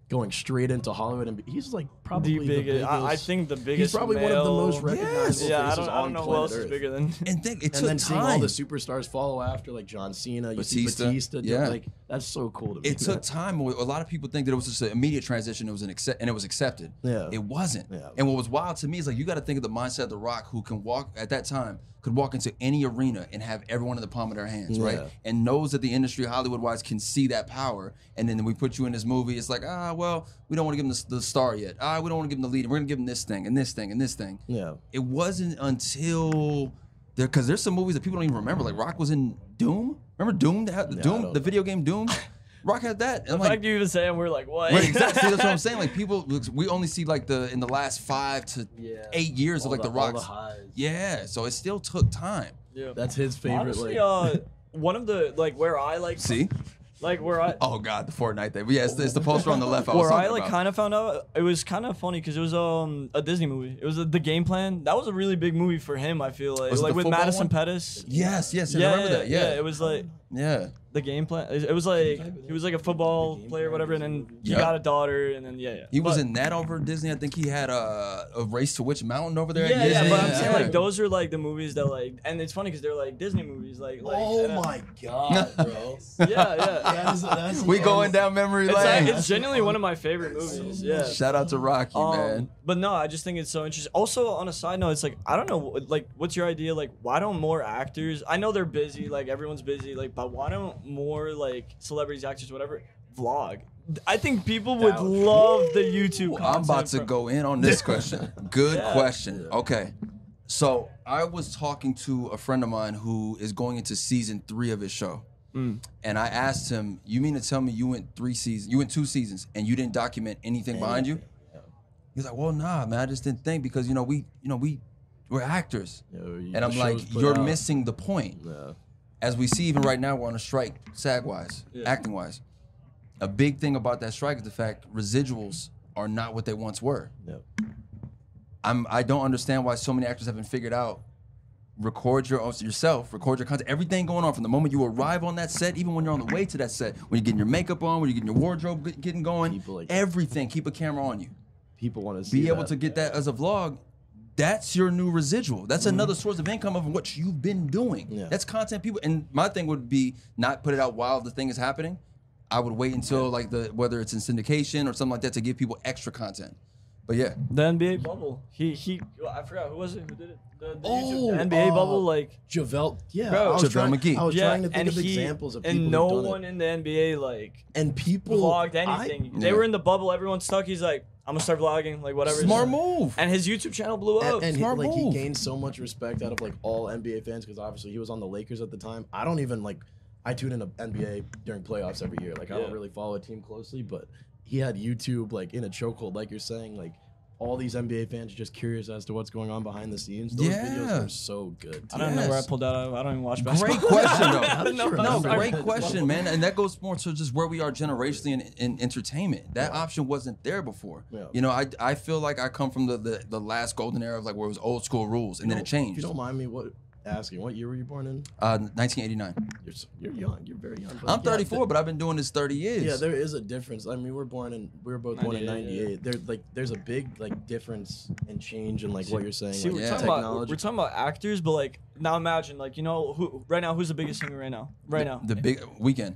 going straight into Hollywood and be- he's like probably the the biggest, I, I think the biggest. he's probably one of the most male- recognizable Yeah, I faces don't, I don't on know who planet else is bigger than. [LAUGHS] And think it took and then seeing all the superstars follow after like John Cena, you see Batista, Batista, yeah. like that's so cool to me. it took [LAUGHS] time. A lot of people think that it was just an immediate transition. It was an accept, and it was accepted. Yeah. It wasn't. Yeah. And what was wild to me is like you got to think of the mindset of The Rock, who can walk at that time could walk into any arena and have everyone in the palm of their hands, right? And knows that the industry Hollywood wise can see that power. And then we put you in this movie. It's like ah well we don't want to give him the, the star yet. Ah we don't want to give him the lead. We're gonna give him this thing and this thing and this thing. yeah. It wasn't until there because there's some movies that people don't even remember. Like Rock was in Doom. Remember Doom? The, the Yeah, Doom, the video game Doom. [LAUGHS] Rock had that. And The I'm fact like, you even say it, we're like, what? Right, exactly. That's what I'm [LAUGHS] saying. Like people, we only see like the in the last five to Yeah. eight years of like the, all Rock's. yeah, so it still took time. Yeah. That's his favorite. Honestly, like, uh, one of the like where I like See? like where I Oh God, the Fortnite thing. But yeah, it's, it's the poster on the left. I was where I like kind of found out it was kind of funny because it was um a Disney movie. It was a, the game plan. That was a really big movie for him. I feel like Was like with Madison one? Pettis. Yes, yes, I Yeah, remember that. Yeah, it was like yeah. The game plan. It it was like he was like a football player, or whatever, and then he Yeah. got a daughter, and then yeah, yeah. He was But- in that over Disney. I think he had a, a Race to Witch Mountain over there. Yeah, at yeah, Disney. but I'm saying Yeah. like those are like the movies that like, and it's funny because they're like Disney movies, like like. oh and, uh, my god, [LAUGHS] bro. Yeah, yeah. That is- that's We going down memory It's, lane. like, it's genuinely one of my favorite movies. Yeah. Shout out to Rocky, Um, man. But no, I just think it's so interesting. Also, on a side note, it's like I don't know, like, what's your idea? Like, why don't more actors? I know they're busy, like everyone's busy, like, but why don't more like celebrities, actors, whatever, vlog? I think people would love the YouTube. I'm about to from- go in on this question. [LAUGHS] Good Yeah. question. Okay. So I was talking to a friend of mine who is going into season three of his show. Mm. And I asked him, You mean to tell me you went three seasons, you went two seasons and you didn't document anything behind you? He's like, Well, nah, man, I just didn't think because you know, we you know, we we're actors. You- And I'm like, You're out. missing the point. Yeah. As we see even right now, we're on a strike, SAG wise, Yeah. acting wise. A big thing about that strike is the fact residuals are not what they once were. Yeah. I'm I don't understand why so many actors haven't figured out record your own yourself, record your content, everything going on from the moment you arrive on that set, even when you're on the way to that set, when you're getting your makeup on, when you're getting your wardrobe getting going, everything. Keep a camera on you. People want to see Be able that. to get that as a vlog. That's your new residual. That's mm-hmm. another source of income of what you've been doing. Yeah. That's content people. And my thing would be not put it out while the thing is happening. I would wait until like the whether it's in syndication or something like that to give people extra content. But yeah, The NBA bubble. He he. I forgot who was it who did it. The, the, Oh, YouTube, the NBA uh, bubble, like. JaVale, yeah, Bro. I was JaVale trying, McGee. I was yeah, trying to think and of he, examples of people and no done one it. in the NBA like and people vlogged I- anything. Yeah. They were in the bubble. Everyone's stuck. He's like, I'm gonna start vlogging, like whatever. smart move. And his YouTube channel blew up. and, and he, Smart like he gained so much respect out of like all NBA fans because obviously he was on the Lakers at the time. I don't even like I tune into NBA during playoffs every year. Like I don't really follow a team closely, but he had YouTube like in a chokehold, like you're saying, like all these NBA fans are just curious as to what's going on behind the scenes. Those Yeah. videos are so good. I don't know where I pulled that out. I don't even watch basketball. [LAUGHS] Great question, though. How did you no, remember? great question, man. And that goes more to just where we are generationally in, in entertainment. That option wasn't there before. Yeah. You know, I, I feel like I come from the, the, the last golden era of like where it was old school rules, and then it If changed. you don't mind me what asking, what year were you born in? Uh, 1989. You're s- you're young. You're very young. but I'm yeah, 34, th- but I've been doing this 30 years. Yeah, there is a difference. I mean, we're born in we were both born in 98, yeah. '98. There like there's a big like difference and change in like what you're saying. See, like, we're Yeah. talking about we're talking about actors, but like now imagine like you know who right now who's the biggest singer right now? Right now. The big Weeknd.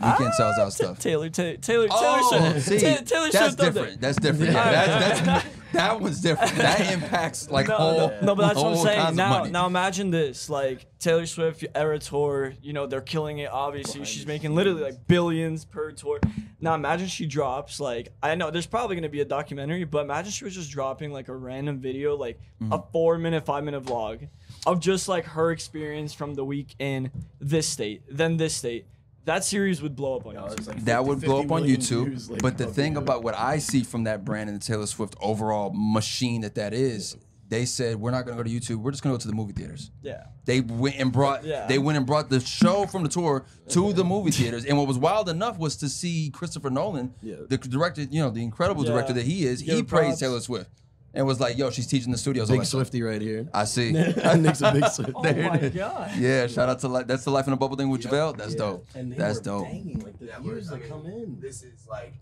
Weeknd sells out stuff. Taylor, Taylor, Taylor Oh, Swift. see, Taylor that's different. That's different. Yeah, that's, that's, [LAUGHS] that one's different. That [LAUGHS] impacts like no, whole. no, no, but that's what I'm saying. Now, now imagine this: like Taylor Swift era tour. You know they're killing it. Obviously, she's making literally like billions per tour. Now imagine she drops like I know there's probably gonna be a documentary, but imagine she was just dropping like a random video, like Mm-hmm. a four minute, five minute vlog of just like her experience from the week in this state, then this state. That series would blow up on YouTube. it's like that 50 would blow up on YouTube. views, like, but the thing video. about what I see from that brand and the Taylor Swift overall machine that that is, they said we're not going to go to YouTube. We're just going to go to the movie theaters. Yeah. They went and brought Yeah. they went and brought the show from the tour to the movie theaters. And what was wild enough was to see Christopher Nolan, Yeah. the director, you know, the incredible Yeah. director that he is. Give he him praised props. Taylor Swift and was like, "Yo, she's teaching the studios." all big that stuff. Swiftie right here. I see. [LAUGHS] Nick's a big Swiftie. Oh my god. yeah, shout out to li- that's the life in a bubble thing with JaVale. That's Yeah. dope. And they That's were dope. Banging, like the Yeah, we're- views I that mean, come in. This is like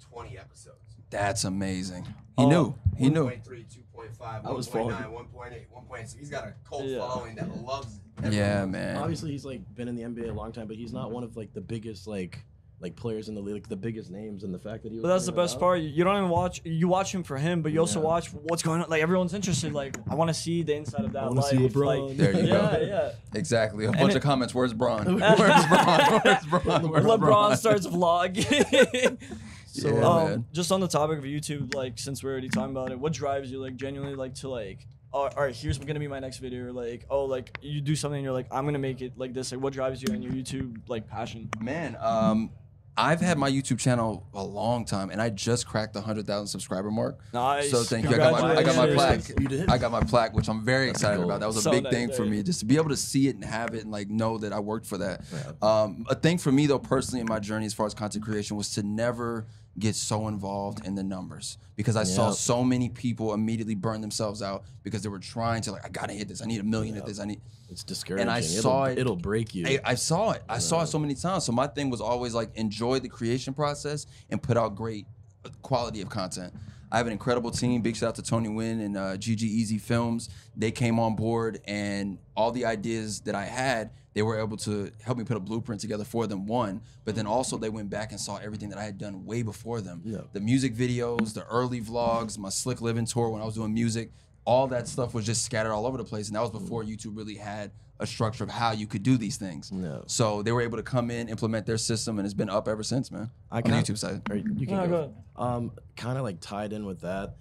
20 episodes. That's amazing. He Oh. knew. He knew. 1.3, 2.5, I was 1.9, following. 1.8, 1.6. He's got a cult Yeah. following that loves it. Yeah, man. Obviously, he's like been in the NBA a long time, but he's not one of like the biggest like like players in the league, like the biggest names. And the fact that he was. But that's the best up- part. You- You don't even watch. You watch him for him, but you also Yeah. watch what's going on. Like everyone's interested. Like I want to see the inside of that I wanna see LeBron. Like, There you yeah, go. Yeah, Exactly. A And bunch it- of comments. Where's Bron? [LAUGHS] Where's Bron? Where's Bron? [LAUGHS] Where's LeBron Bron? starts vlogging. [LAUGHS] so, Yeah, um, man. just on the topic of YouTube, like since we're already talking about it, what drives you like genuinely like to like, oh, all right, here's gonna be my next video. Or, like, oh, like you do something, and you're like, I'm gonna make it like this. Like, what drives you in your YouTube like passion? Man, um, I've had my YouTube channel a long time, and I just cracked the hundred thousand subscriber mark. Nice. So thank you. I got my I got my plaque. You did? I got my plaque, which I'm very That's excited cool. about. That was a So big nice, thing for very me, just to be able to see it and have it, and like know that I worked for that. Um, a thing for me though, personally, in my journey as far as content creation, was to never get so involved in the numbers because I saw so many people immediately burn themselves out because they were trying to like, I gotta hit this. I need a million at this. I need. It's discouraging. And I it'll, saw it- It'll break you. I, I saw it. I saw it so many times. So my thing was always like enjoy the creation process and put out great uh, quality of content. I have an incredible team. Big shout out to Tony Wynn and uh, GG Easy Films. They came on board and all the ideas that I had, they were able to help me put a blueprint together for them. One, but then also they went back and saw everything that I had done way before them. Yeah. The music videos, the early vlogs, my Slick Living tour when I was doing music, all that stuff was just scattered all over the place. And that was before YouTube really had a structure of how you could do these things. Yeah. So they were able to come in, implement their system, and it's been up ever since, man. I on the can't- YouTube side. Or you can No, go. go ahead. Um, kind of like tied in with that,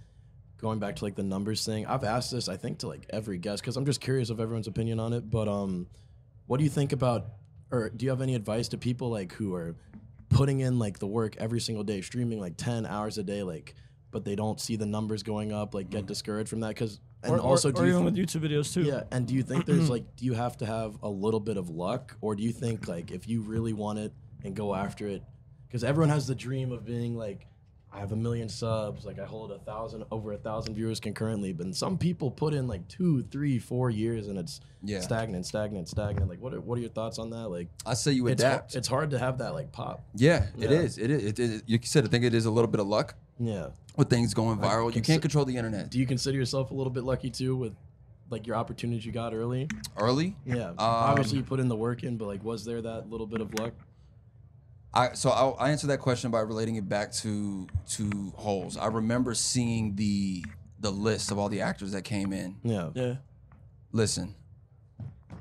going back to like the numbers thing. I've asked this, I think, to like every guest because I'm just curious of everyone's opinion on it. But um, what do you think about, or do you have any advice to people like who are putting in like the work every single day, streaming like 10 hours a day, like, but they don't see the numbers going up, like get discouraged from that? Because and or, also, or, do or you even think- with YouTube videos too. yeah, and do you think there's [CLEARS THROAT] like, do you have to have a little bit of luck, or do you think like if you really want it and go after it, because everyone has the dream of being like, I have a million subs, like I hold a thousand, over a thousand viewers concurrently, but some people put in like two, three, four years, and it's Yeah. stagnant, stagnant, stagnant. Like, what are what are your thoughts on that? Like, I say you it's, adapt. it's hard to have that like pop. yeah, it Yeah. is. It is. It is. You said I think it is a little bit of luck Yeah. with things going viral. You can't control the internet. Do you consider yourself a little bit lucky too with like your opportunities you got early? Early, Yeah. Um, Obviously, you put in the work in, but like, was there that little bit of luck? I so I'll, I answer that question by relating it back to to holes. I remember seeing the the list of all the actors that came in. Yeah. Yeah. Listen.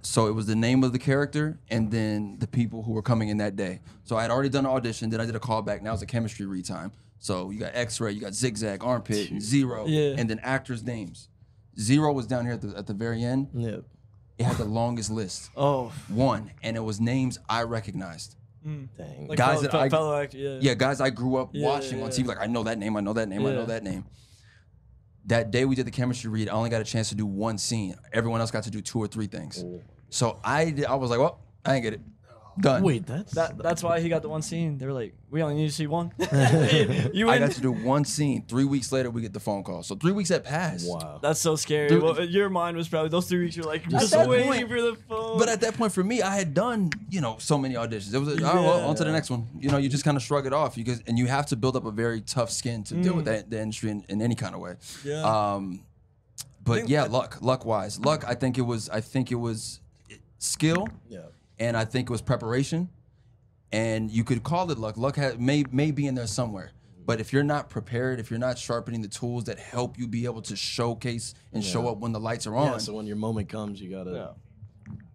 So it was the name of the character and then the people who were coming in that day. So I had already done an audition, then I did a callback. Now it's a chemistry read time. So you got X-ray, you got zigzag, armpit, and zero, Yeah. and then actors' names. Zero was down here at the at the very end. Yeah. It had the longest list, [LAUGHS] Oh, one, and it was names I recognized. Mm. Dang. like Guys fellow, that fe- I- fellow actor. Yeah. Yeah, guys I grew up Yeah, watching yeah, on yeah. TV. Like I know that name, I know that name, I know that name. that day we did the chemistry read, I only got a chance to do one scene. Everyone else got to do two or three things. Oh. So I did, I was like, well, I ain't get it. Done. Wait, that's That that's why he got the one scene. They were like, we only need to see one. [LAUGHS] [LAUGHS] you I got to do one scene. Three weeks later, we get the phone call. So three weeks had passed. wow. That's so scary. Dude. Well, your mind was probably those three weeks. You're like just that waiting point- for the phone. But at that point, for me, I had done you know so many auditions. It was like, oh well, on to the next one. You know, you just kind of shrug it off. You guys, and you have to build up a very tough skin to deal with that, the industry in, in any kind of way. yeah. Um, but yeah, luck, luck wise, luck. I think it was. I think it was skill, Yeah. And I think it was preparation, and you could call it luck. Luck had, may may be in there somewhere. But if you're not prepared, if you're not sharpening the tools that help you be able to showcase and show up when the lights are on, Yeah, so when your moment comes, you gotta. Yeah.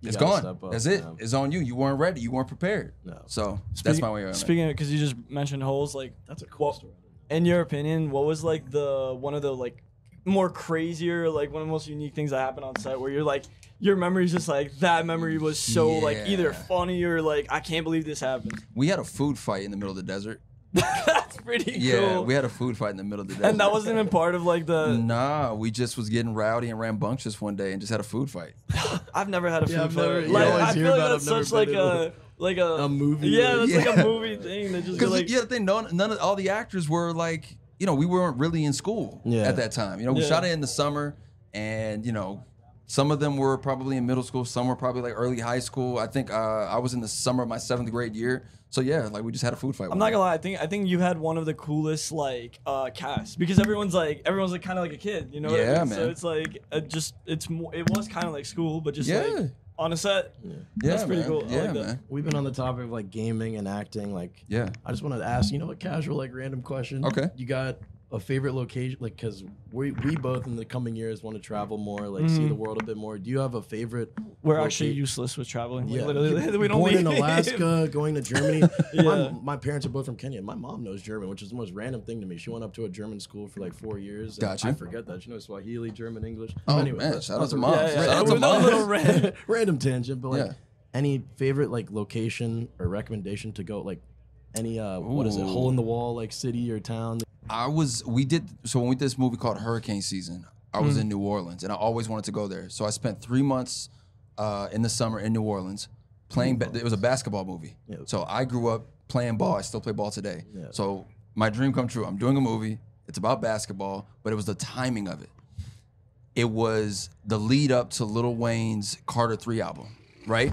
you it's gotta gone. step up, That's it. yeah. It's on you. You weren't ready. You weren't prepared. No. So that's my way around. Speaking of, because you just mentioned holes, like That's a cool Well, story. in your opinion, what was like the one of the like more crazier, like one of the most unique things that happened on set where you're like your memory's just like that memory was so like either funny or like I can't believe this happened. We had a food fight in the middle of the desert. [LAUGHS] That's pretty Yeah, cool. we had a food fight in the middle of the desert. and that wasn't even part of like the. Nah, we just was getting rowdy and rambunctious one day and just had a food fight. [LAUGHS] I've never had a food Yeah, I've fight. never- you like, always I hear feel like about it, that's I've never such like been a like a A movie, Yeah, like- that's like Yeah. a movie thing. They just go Because like yeah, the thing, none, none of all the actors were like, you know, we weren't really in school Yeah. at that time. You know, we Yeah. shot it in the summer, and you know, some of them were probably in middle school, some were probably like early high school. I think uh, I was in the summer of my seventh grade year, so yeah, like we just had a food fight. I'm not gonna lie. I think I think you had one of the coolest like uh casts because everyone's like everyone's like kind of like a kid, you know? what I Yeah, mean? So it's like it just it's more it was kind of like school, but just Yeah. like on a set. Yeah, That's pretty man. cool. I Yeah, like that. man. We've been on the topic of like gaming and acting. Like, Yeah. I just wanted to ask, you know, a casual, like, random question. Okay. You got a favorite location, like, because we we both in the coming years want to travel more, like, see the world a bit more. Do you have a favorite? We're loca- actually useless with traveling. Like, Yeah, literally, [LAUGHS] we don't born leave. in Alaska, [LAUGHS] going to Germany. [LAUGHS] Yeah. my, my parents are both from Kenya. My mom knows German, which is the most random thing to me. She went up to a German school for like four years. and Gotcha. I forget that she knows Swahili, German, English. Oh, Anyway, man, shout out to a mom. Yeah, yeah. Shout out to With a mom. little random- random tangent, but like Yeah. any favorite like location or recommendation to go like any uh what is it hole in the wall like city or town I was we did so when we did this movie called Hurricane Season, I was Mm. in New Orleans and I always wanted to go there. So I spent three months uh, in the summer in New Orleans playing. Ba- it was a basketball movie. Yeah. So I grew up playing ball. I still play ball today. Yeah. So my dream come true. I'm doing a movie. It's about basketball, but it was the timing of it. It was the lead up to Lil Wayne's Carter Three album, right?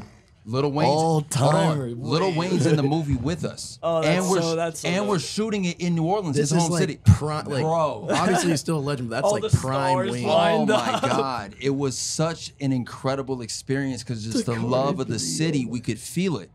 Lil Wayne's All hold timer. on. Lil Wayne's in the movie with us, [LAUGHS] Oh, and we're so- that's so and dope. we're shooting it in New Orleans, this his is home like city. prime like Bro. [LAUGHS] obviously he's still a legend but that's All like the prime stars Wayne. fly. Oh my up. god, it was such an incredible experience because just the, The love of the Carter city, we could feel it.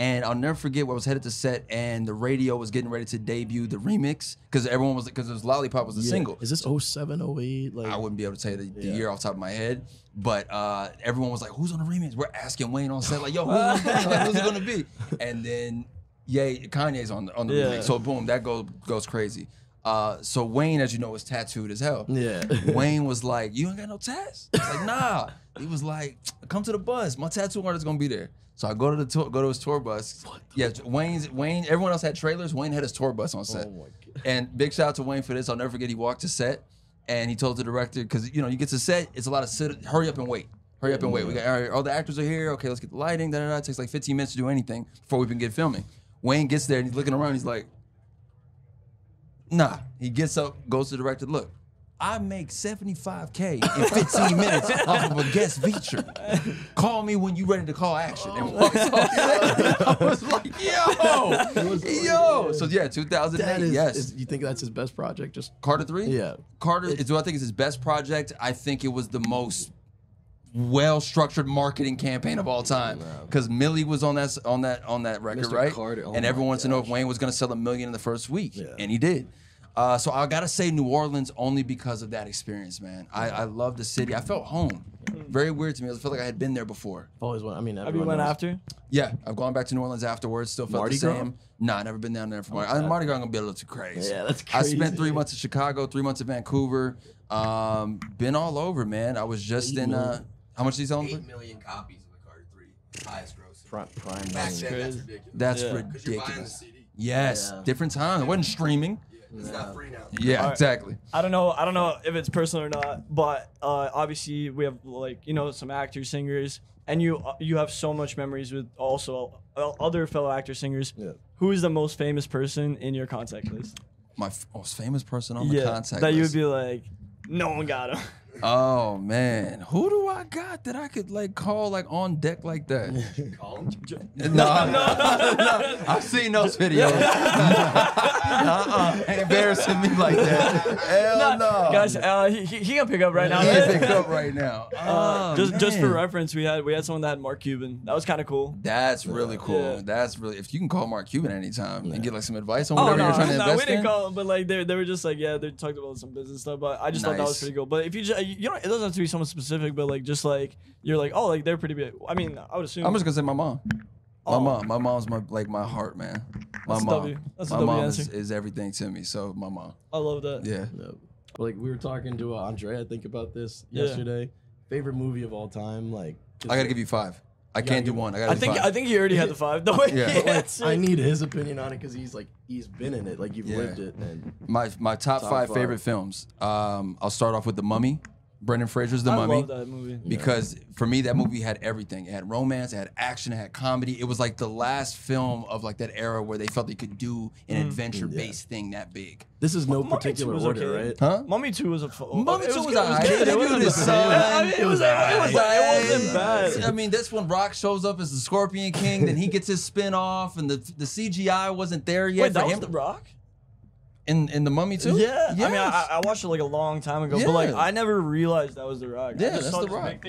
And I'll never forget when I was headed to set and the radio was getting ready to debut the remix because everyone was because it was Lollipop was the Yeah. single. is this 07 08 like I wouldn't be able to tell you the, the Yeah. year off the top of my head, but uh, everyone was like, "Who's on the remix?" We're asking Wayne on set, like, "Yo, who's, on the remix? Like, who's it gonna be?" [LAUGHS] And then, yeah, Kanye's on the on the Yeah. remix. So boom, that goes goes crazy. Uh, so Wayne, as you know, is tattooed as hell. yeah [LAUGHS] Wayne was like, "You ain't got no tats." Like, "Nah." He was like, "Come to the bus. My tattoo artist gonna be there." So I go to the tour, go to his tour bus. Yeah, Wayne's Wayne. Everyone else had trailers. Wayne had his tour bus on set. oh my god And big shout out to Wayne for this. I'll never forget. He walked to set and he told the director because you know you get to set, it's a lot of sit, hurry up and wait, hurry up and wait. We got all, right, all the actors are here. Okay, let's get the lighting. Da, da, da. It takes like 15 minutes to do anything before we can get filming. Wayne gets there and he's looking around. He's like, Nah. He gets up, goes to the director. Look, I make 75k in 15 minutes off of a guest feature. Call me when you ready to call action. And walks oh. off. [LAUGHS] I was like, yo, yo. So yeah, 2008. that is, yes. is- you think that's his best project just Carter three. yeah Carter is do I think is his best project. I think it was the most well structured marketing campaign of all time because Milli was on that on that on that record, Mr. right? Carter, oh and everyone wants to know if. Wayne was going to sell a million in the first week, Yeah. and he did. Uh, so I gotta say New Orleans only because of that experience, man. I, I love the city. I felt home. Very weird to me. I felt like I had been there before. always want I mean Have you everyone went knows. after? Yeah, I've gone back to New Orleans afterwards. Still felt Mardi the Gras? same. Nah, never been down there for Mardi. I, Mardi Gras gonna be a little too crazy. Yeah, that's crazy. I spent crazy. three months in Chicago, three months in Vancouver. Um, been all over, man. I was just Eight in. Uh, how much did he sell? Eight for? million copies of the Carter Three, highest gross. Prime, prime Back Wayne. then, that's ridiculous. That's Yeah. Because you're buying the ridiculous. CD. Yes, Yeah. different time. It wasn't streaming. It's not free now. Yeah, All right. exactly. I don't know. I don't know if it's personal or not, but uh, obviously we have like you know some actors, singers, and you uh, you have so much memories with also uh, other fellow actors, singers. Yeah. Who is the most famous person in your contact list? My f- most famous person on the yeah, contact that you would be like, no one got him. [LAUGHS] Oh man, who do I got that I could like call like on deck like that? [LAUGHS] Call him. [LAUGHS] No, no, no. [LAUGHS] I've seen those videos. uh-uh. Ain't embarrassing me like that. Hell no. Guys, uh, he, he he can pick up right now. he ain't picked up right now. Uh, Oh, just just for reference, we had we had someone that had Mark Cuban. That was kind of cool. That's really cool. Yeah. That's really if you can call Mark Cuban anytime and get like some advice on Oh whatever no, you're trying to no, invest we didn't in. call him, but like they, they were just like yeah, they talked about some business stuff. But I just thought that was pretty cool. But if you just you know, it doesn't have to be someone specific, but like just like you're like oh like they're pretty big. I mean, I would assume. I'm just gonna say my mom. My Oh. mom. My mom's my like my heart, man. My That's a mom. W. That's a my W mom is, answer. is everything to me. So my mom. I love that. Yeah. No. Like we were talking to uh, Andre, I think about this Yeah. yesterday. Favorite movie of all time, like I gotta give you five. I gotta can't do give- one. I gotta I do think five. I think he already had the five. The way Yeah. he But, like, answered. I need his opinion on it because he's like he's been in it, like you've Yeah. lived it, and my my top, Top five, five. favorite films. Um, I'll start off with The Mummy. Brendan Fraser's The I Mummy. love that movie. because for me that movie had everything. It had romance, it had action, it had comedy. It was like the last film of like that era where they felt they could do an Mm. adventure-based thing that big. this is no Mummy particular two was order, okay. right? Huh? Mummy Two was a fu- Mummy it 2 was good, it alright. good. They It viewed wasn't his bad. son. I mean, it was it was it wasn't bad. I mean, this one Rock shows up as the Scorpion King, then he gets his spin off, and the the CGI wasn't there yet Wait, for that was him. The Rock? In in the Mummy too. Yeah, I mean, I, I watched it like a long time ago, but like I never realized that was The Rock. I Yeah, just that's The this Rock.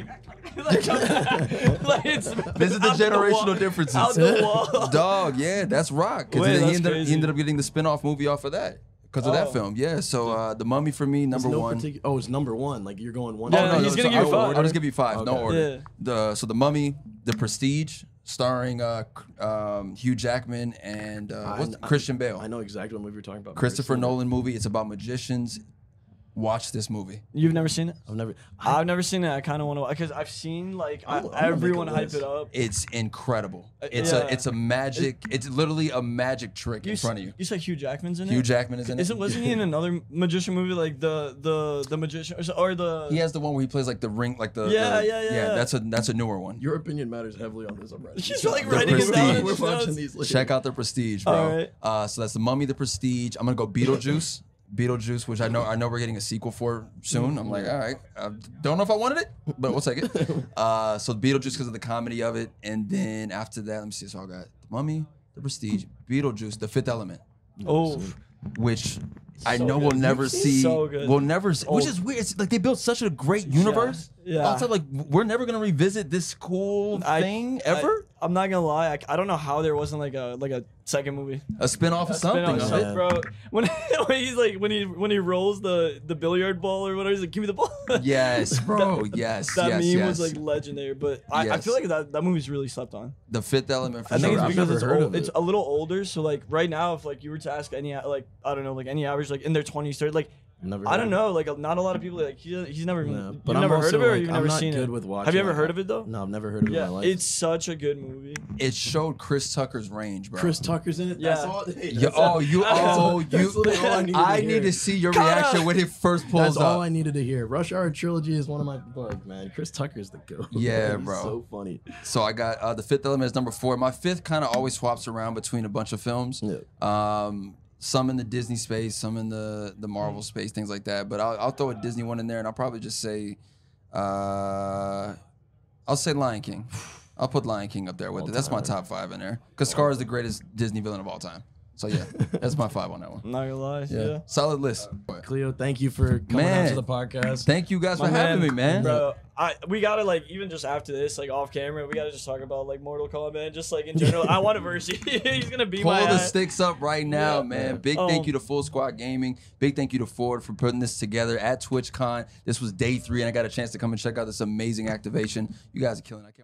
[LAUGHS] like, [LAUGHS] like, it's This is the out [LAUGHS] wall- generational differences. The. Dog, yeah, that's Rock. Because he, ended, he ended up getting the spin-off movie off of that. Because of Oh. that film, yeah. So uh, the Mummy for me, number There's no one. particu- oh, it's number one. Like you're going one. Yeah, to no, one. he's so gonna give you I'll- five. I'll just give you five, no order. Yeah. The so the Mummy, The Prestige, starring uh, um, Hugh Jackman and uh, I- Christian Bale. I know exactly what movie you're talking about. Christopher I've never seen Nolan movie. It's about magicians. Watch this movie. You've never seen it? it. I've never. I've never seen it. I kind of want to because I've seen like I, I'm- I'm gonna make a everyone hype it up. It's incredible. Uh, It's yeah. a it's a magic. It's literally a magic trick in front of you. You said Hugh Jackman's in it. Hugh Jackman is in it. Isn't wasn't he in another magician movie like the the the magician or, or the He has the one where he plays like the ring, like the Yeah, the- yeah, yeah. That's a that's a newer one. Your opinion matters heavily on this. I'm writing. She's like down. writing it down We're notes. watching these. later. Check out the Prestige, bro. All right. Uh, so that's the Mummy, the Prestige. I'm gonna go Beetlejuice. Beetlejuice, which I know I know we're getting a sequel for soon. I'm like, all right, I don't know if I wanted it, but we'll take it. [LAUGHS] Uh, so Beetlejuice because of the comedy of it, and then after that, let me see. So I got the Mummy, the Prestige, Beetlejuice, The Fifth Element, oh which I So know we'll never see. So good. We'll never, see, which Oh. is weird. It's like they built such a great universe. Yeah. Also, like we're never gonna revisit this cool I- thing I- ever. I'm not gonna lie. I, I don't know how there wasn't like a like a second movie. a spin off of something. Spin-off of shit, it. bro. [LAUGHS] When, when he's like when he when he rolls the the billiard ball or whatever, he's like, "Give me the ball." [LAUGHS] Yes, bro. yes, that yes, meme yes. was like legendary, but I, I Yes. feel like that, that movie's really slept on. the Fifth Element. For I think sure. it's I've because never it's heard old, of it's it. a little older. So like right now, if like you were to ask any like I don't know like any average like in their 20s, 30s, like Never I don't know like not a lot of people like he, he's never even No, you've but I'm never heard of it or like, you've I'm never not seen good it. with watching. Have you ever like- heard of it though? No, I've never heard of it in Yeah, my life. it's such a good movie. It showed Chris Tucker's range, bro. Chris Tucker's in it. Yeah. That's all. hey, Yo, that's oh, all- you, that's oh, you. that's all I to need to see your Cut reaction up. when it first pulls That's up. all I needed to hear. Rush Hour trilogy is one of my like, man. Chris Tucker's the goat. Yeah, [LAUGHS] bro. So funny. So I got uh, the Fifth Element is number four. My fifth kind of always swaps around between a bunch of films. Yeah. Um, some in the Disney space, some in the the Marvel space, things like that. But I'll, I'll throw a Disney one in there, and I'll probably just say, uh, I'll say Lion King. [SIGHS] I'll put Lion King up there with it. That's my top five in there. Because Scar is the greatest Disney villain of all time. So yeah, that's my five on that one. [LAUGHS] Not gonna lie. Yeah. Solid list. Khleo, thank you for coming Man. out to the podcast. Thank you guys for My having me, man. Bro, I we gotta like even just after this, like off camera, we gotta just talk about like Mortal Kombat, just like in general. I want a [LAUGHS] verse. [LAUGHS] He's gonna be Pull my the ass. sticks up right now, Yeah. man. Big Um, thank you to Full Squad Gaming. Big thank you to Ford for putting this together at TwitchCon. This was day three, and I got a chance to come and check out this amazing activation. You guys are killing. I can't.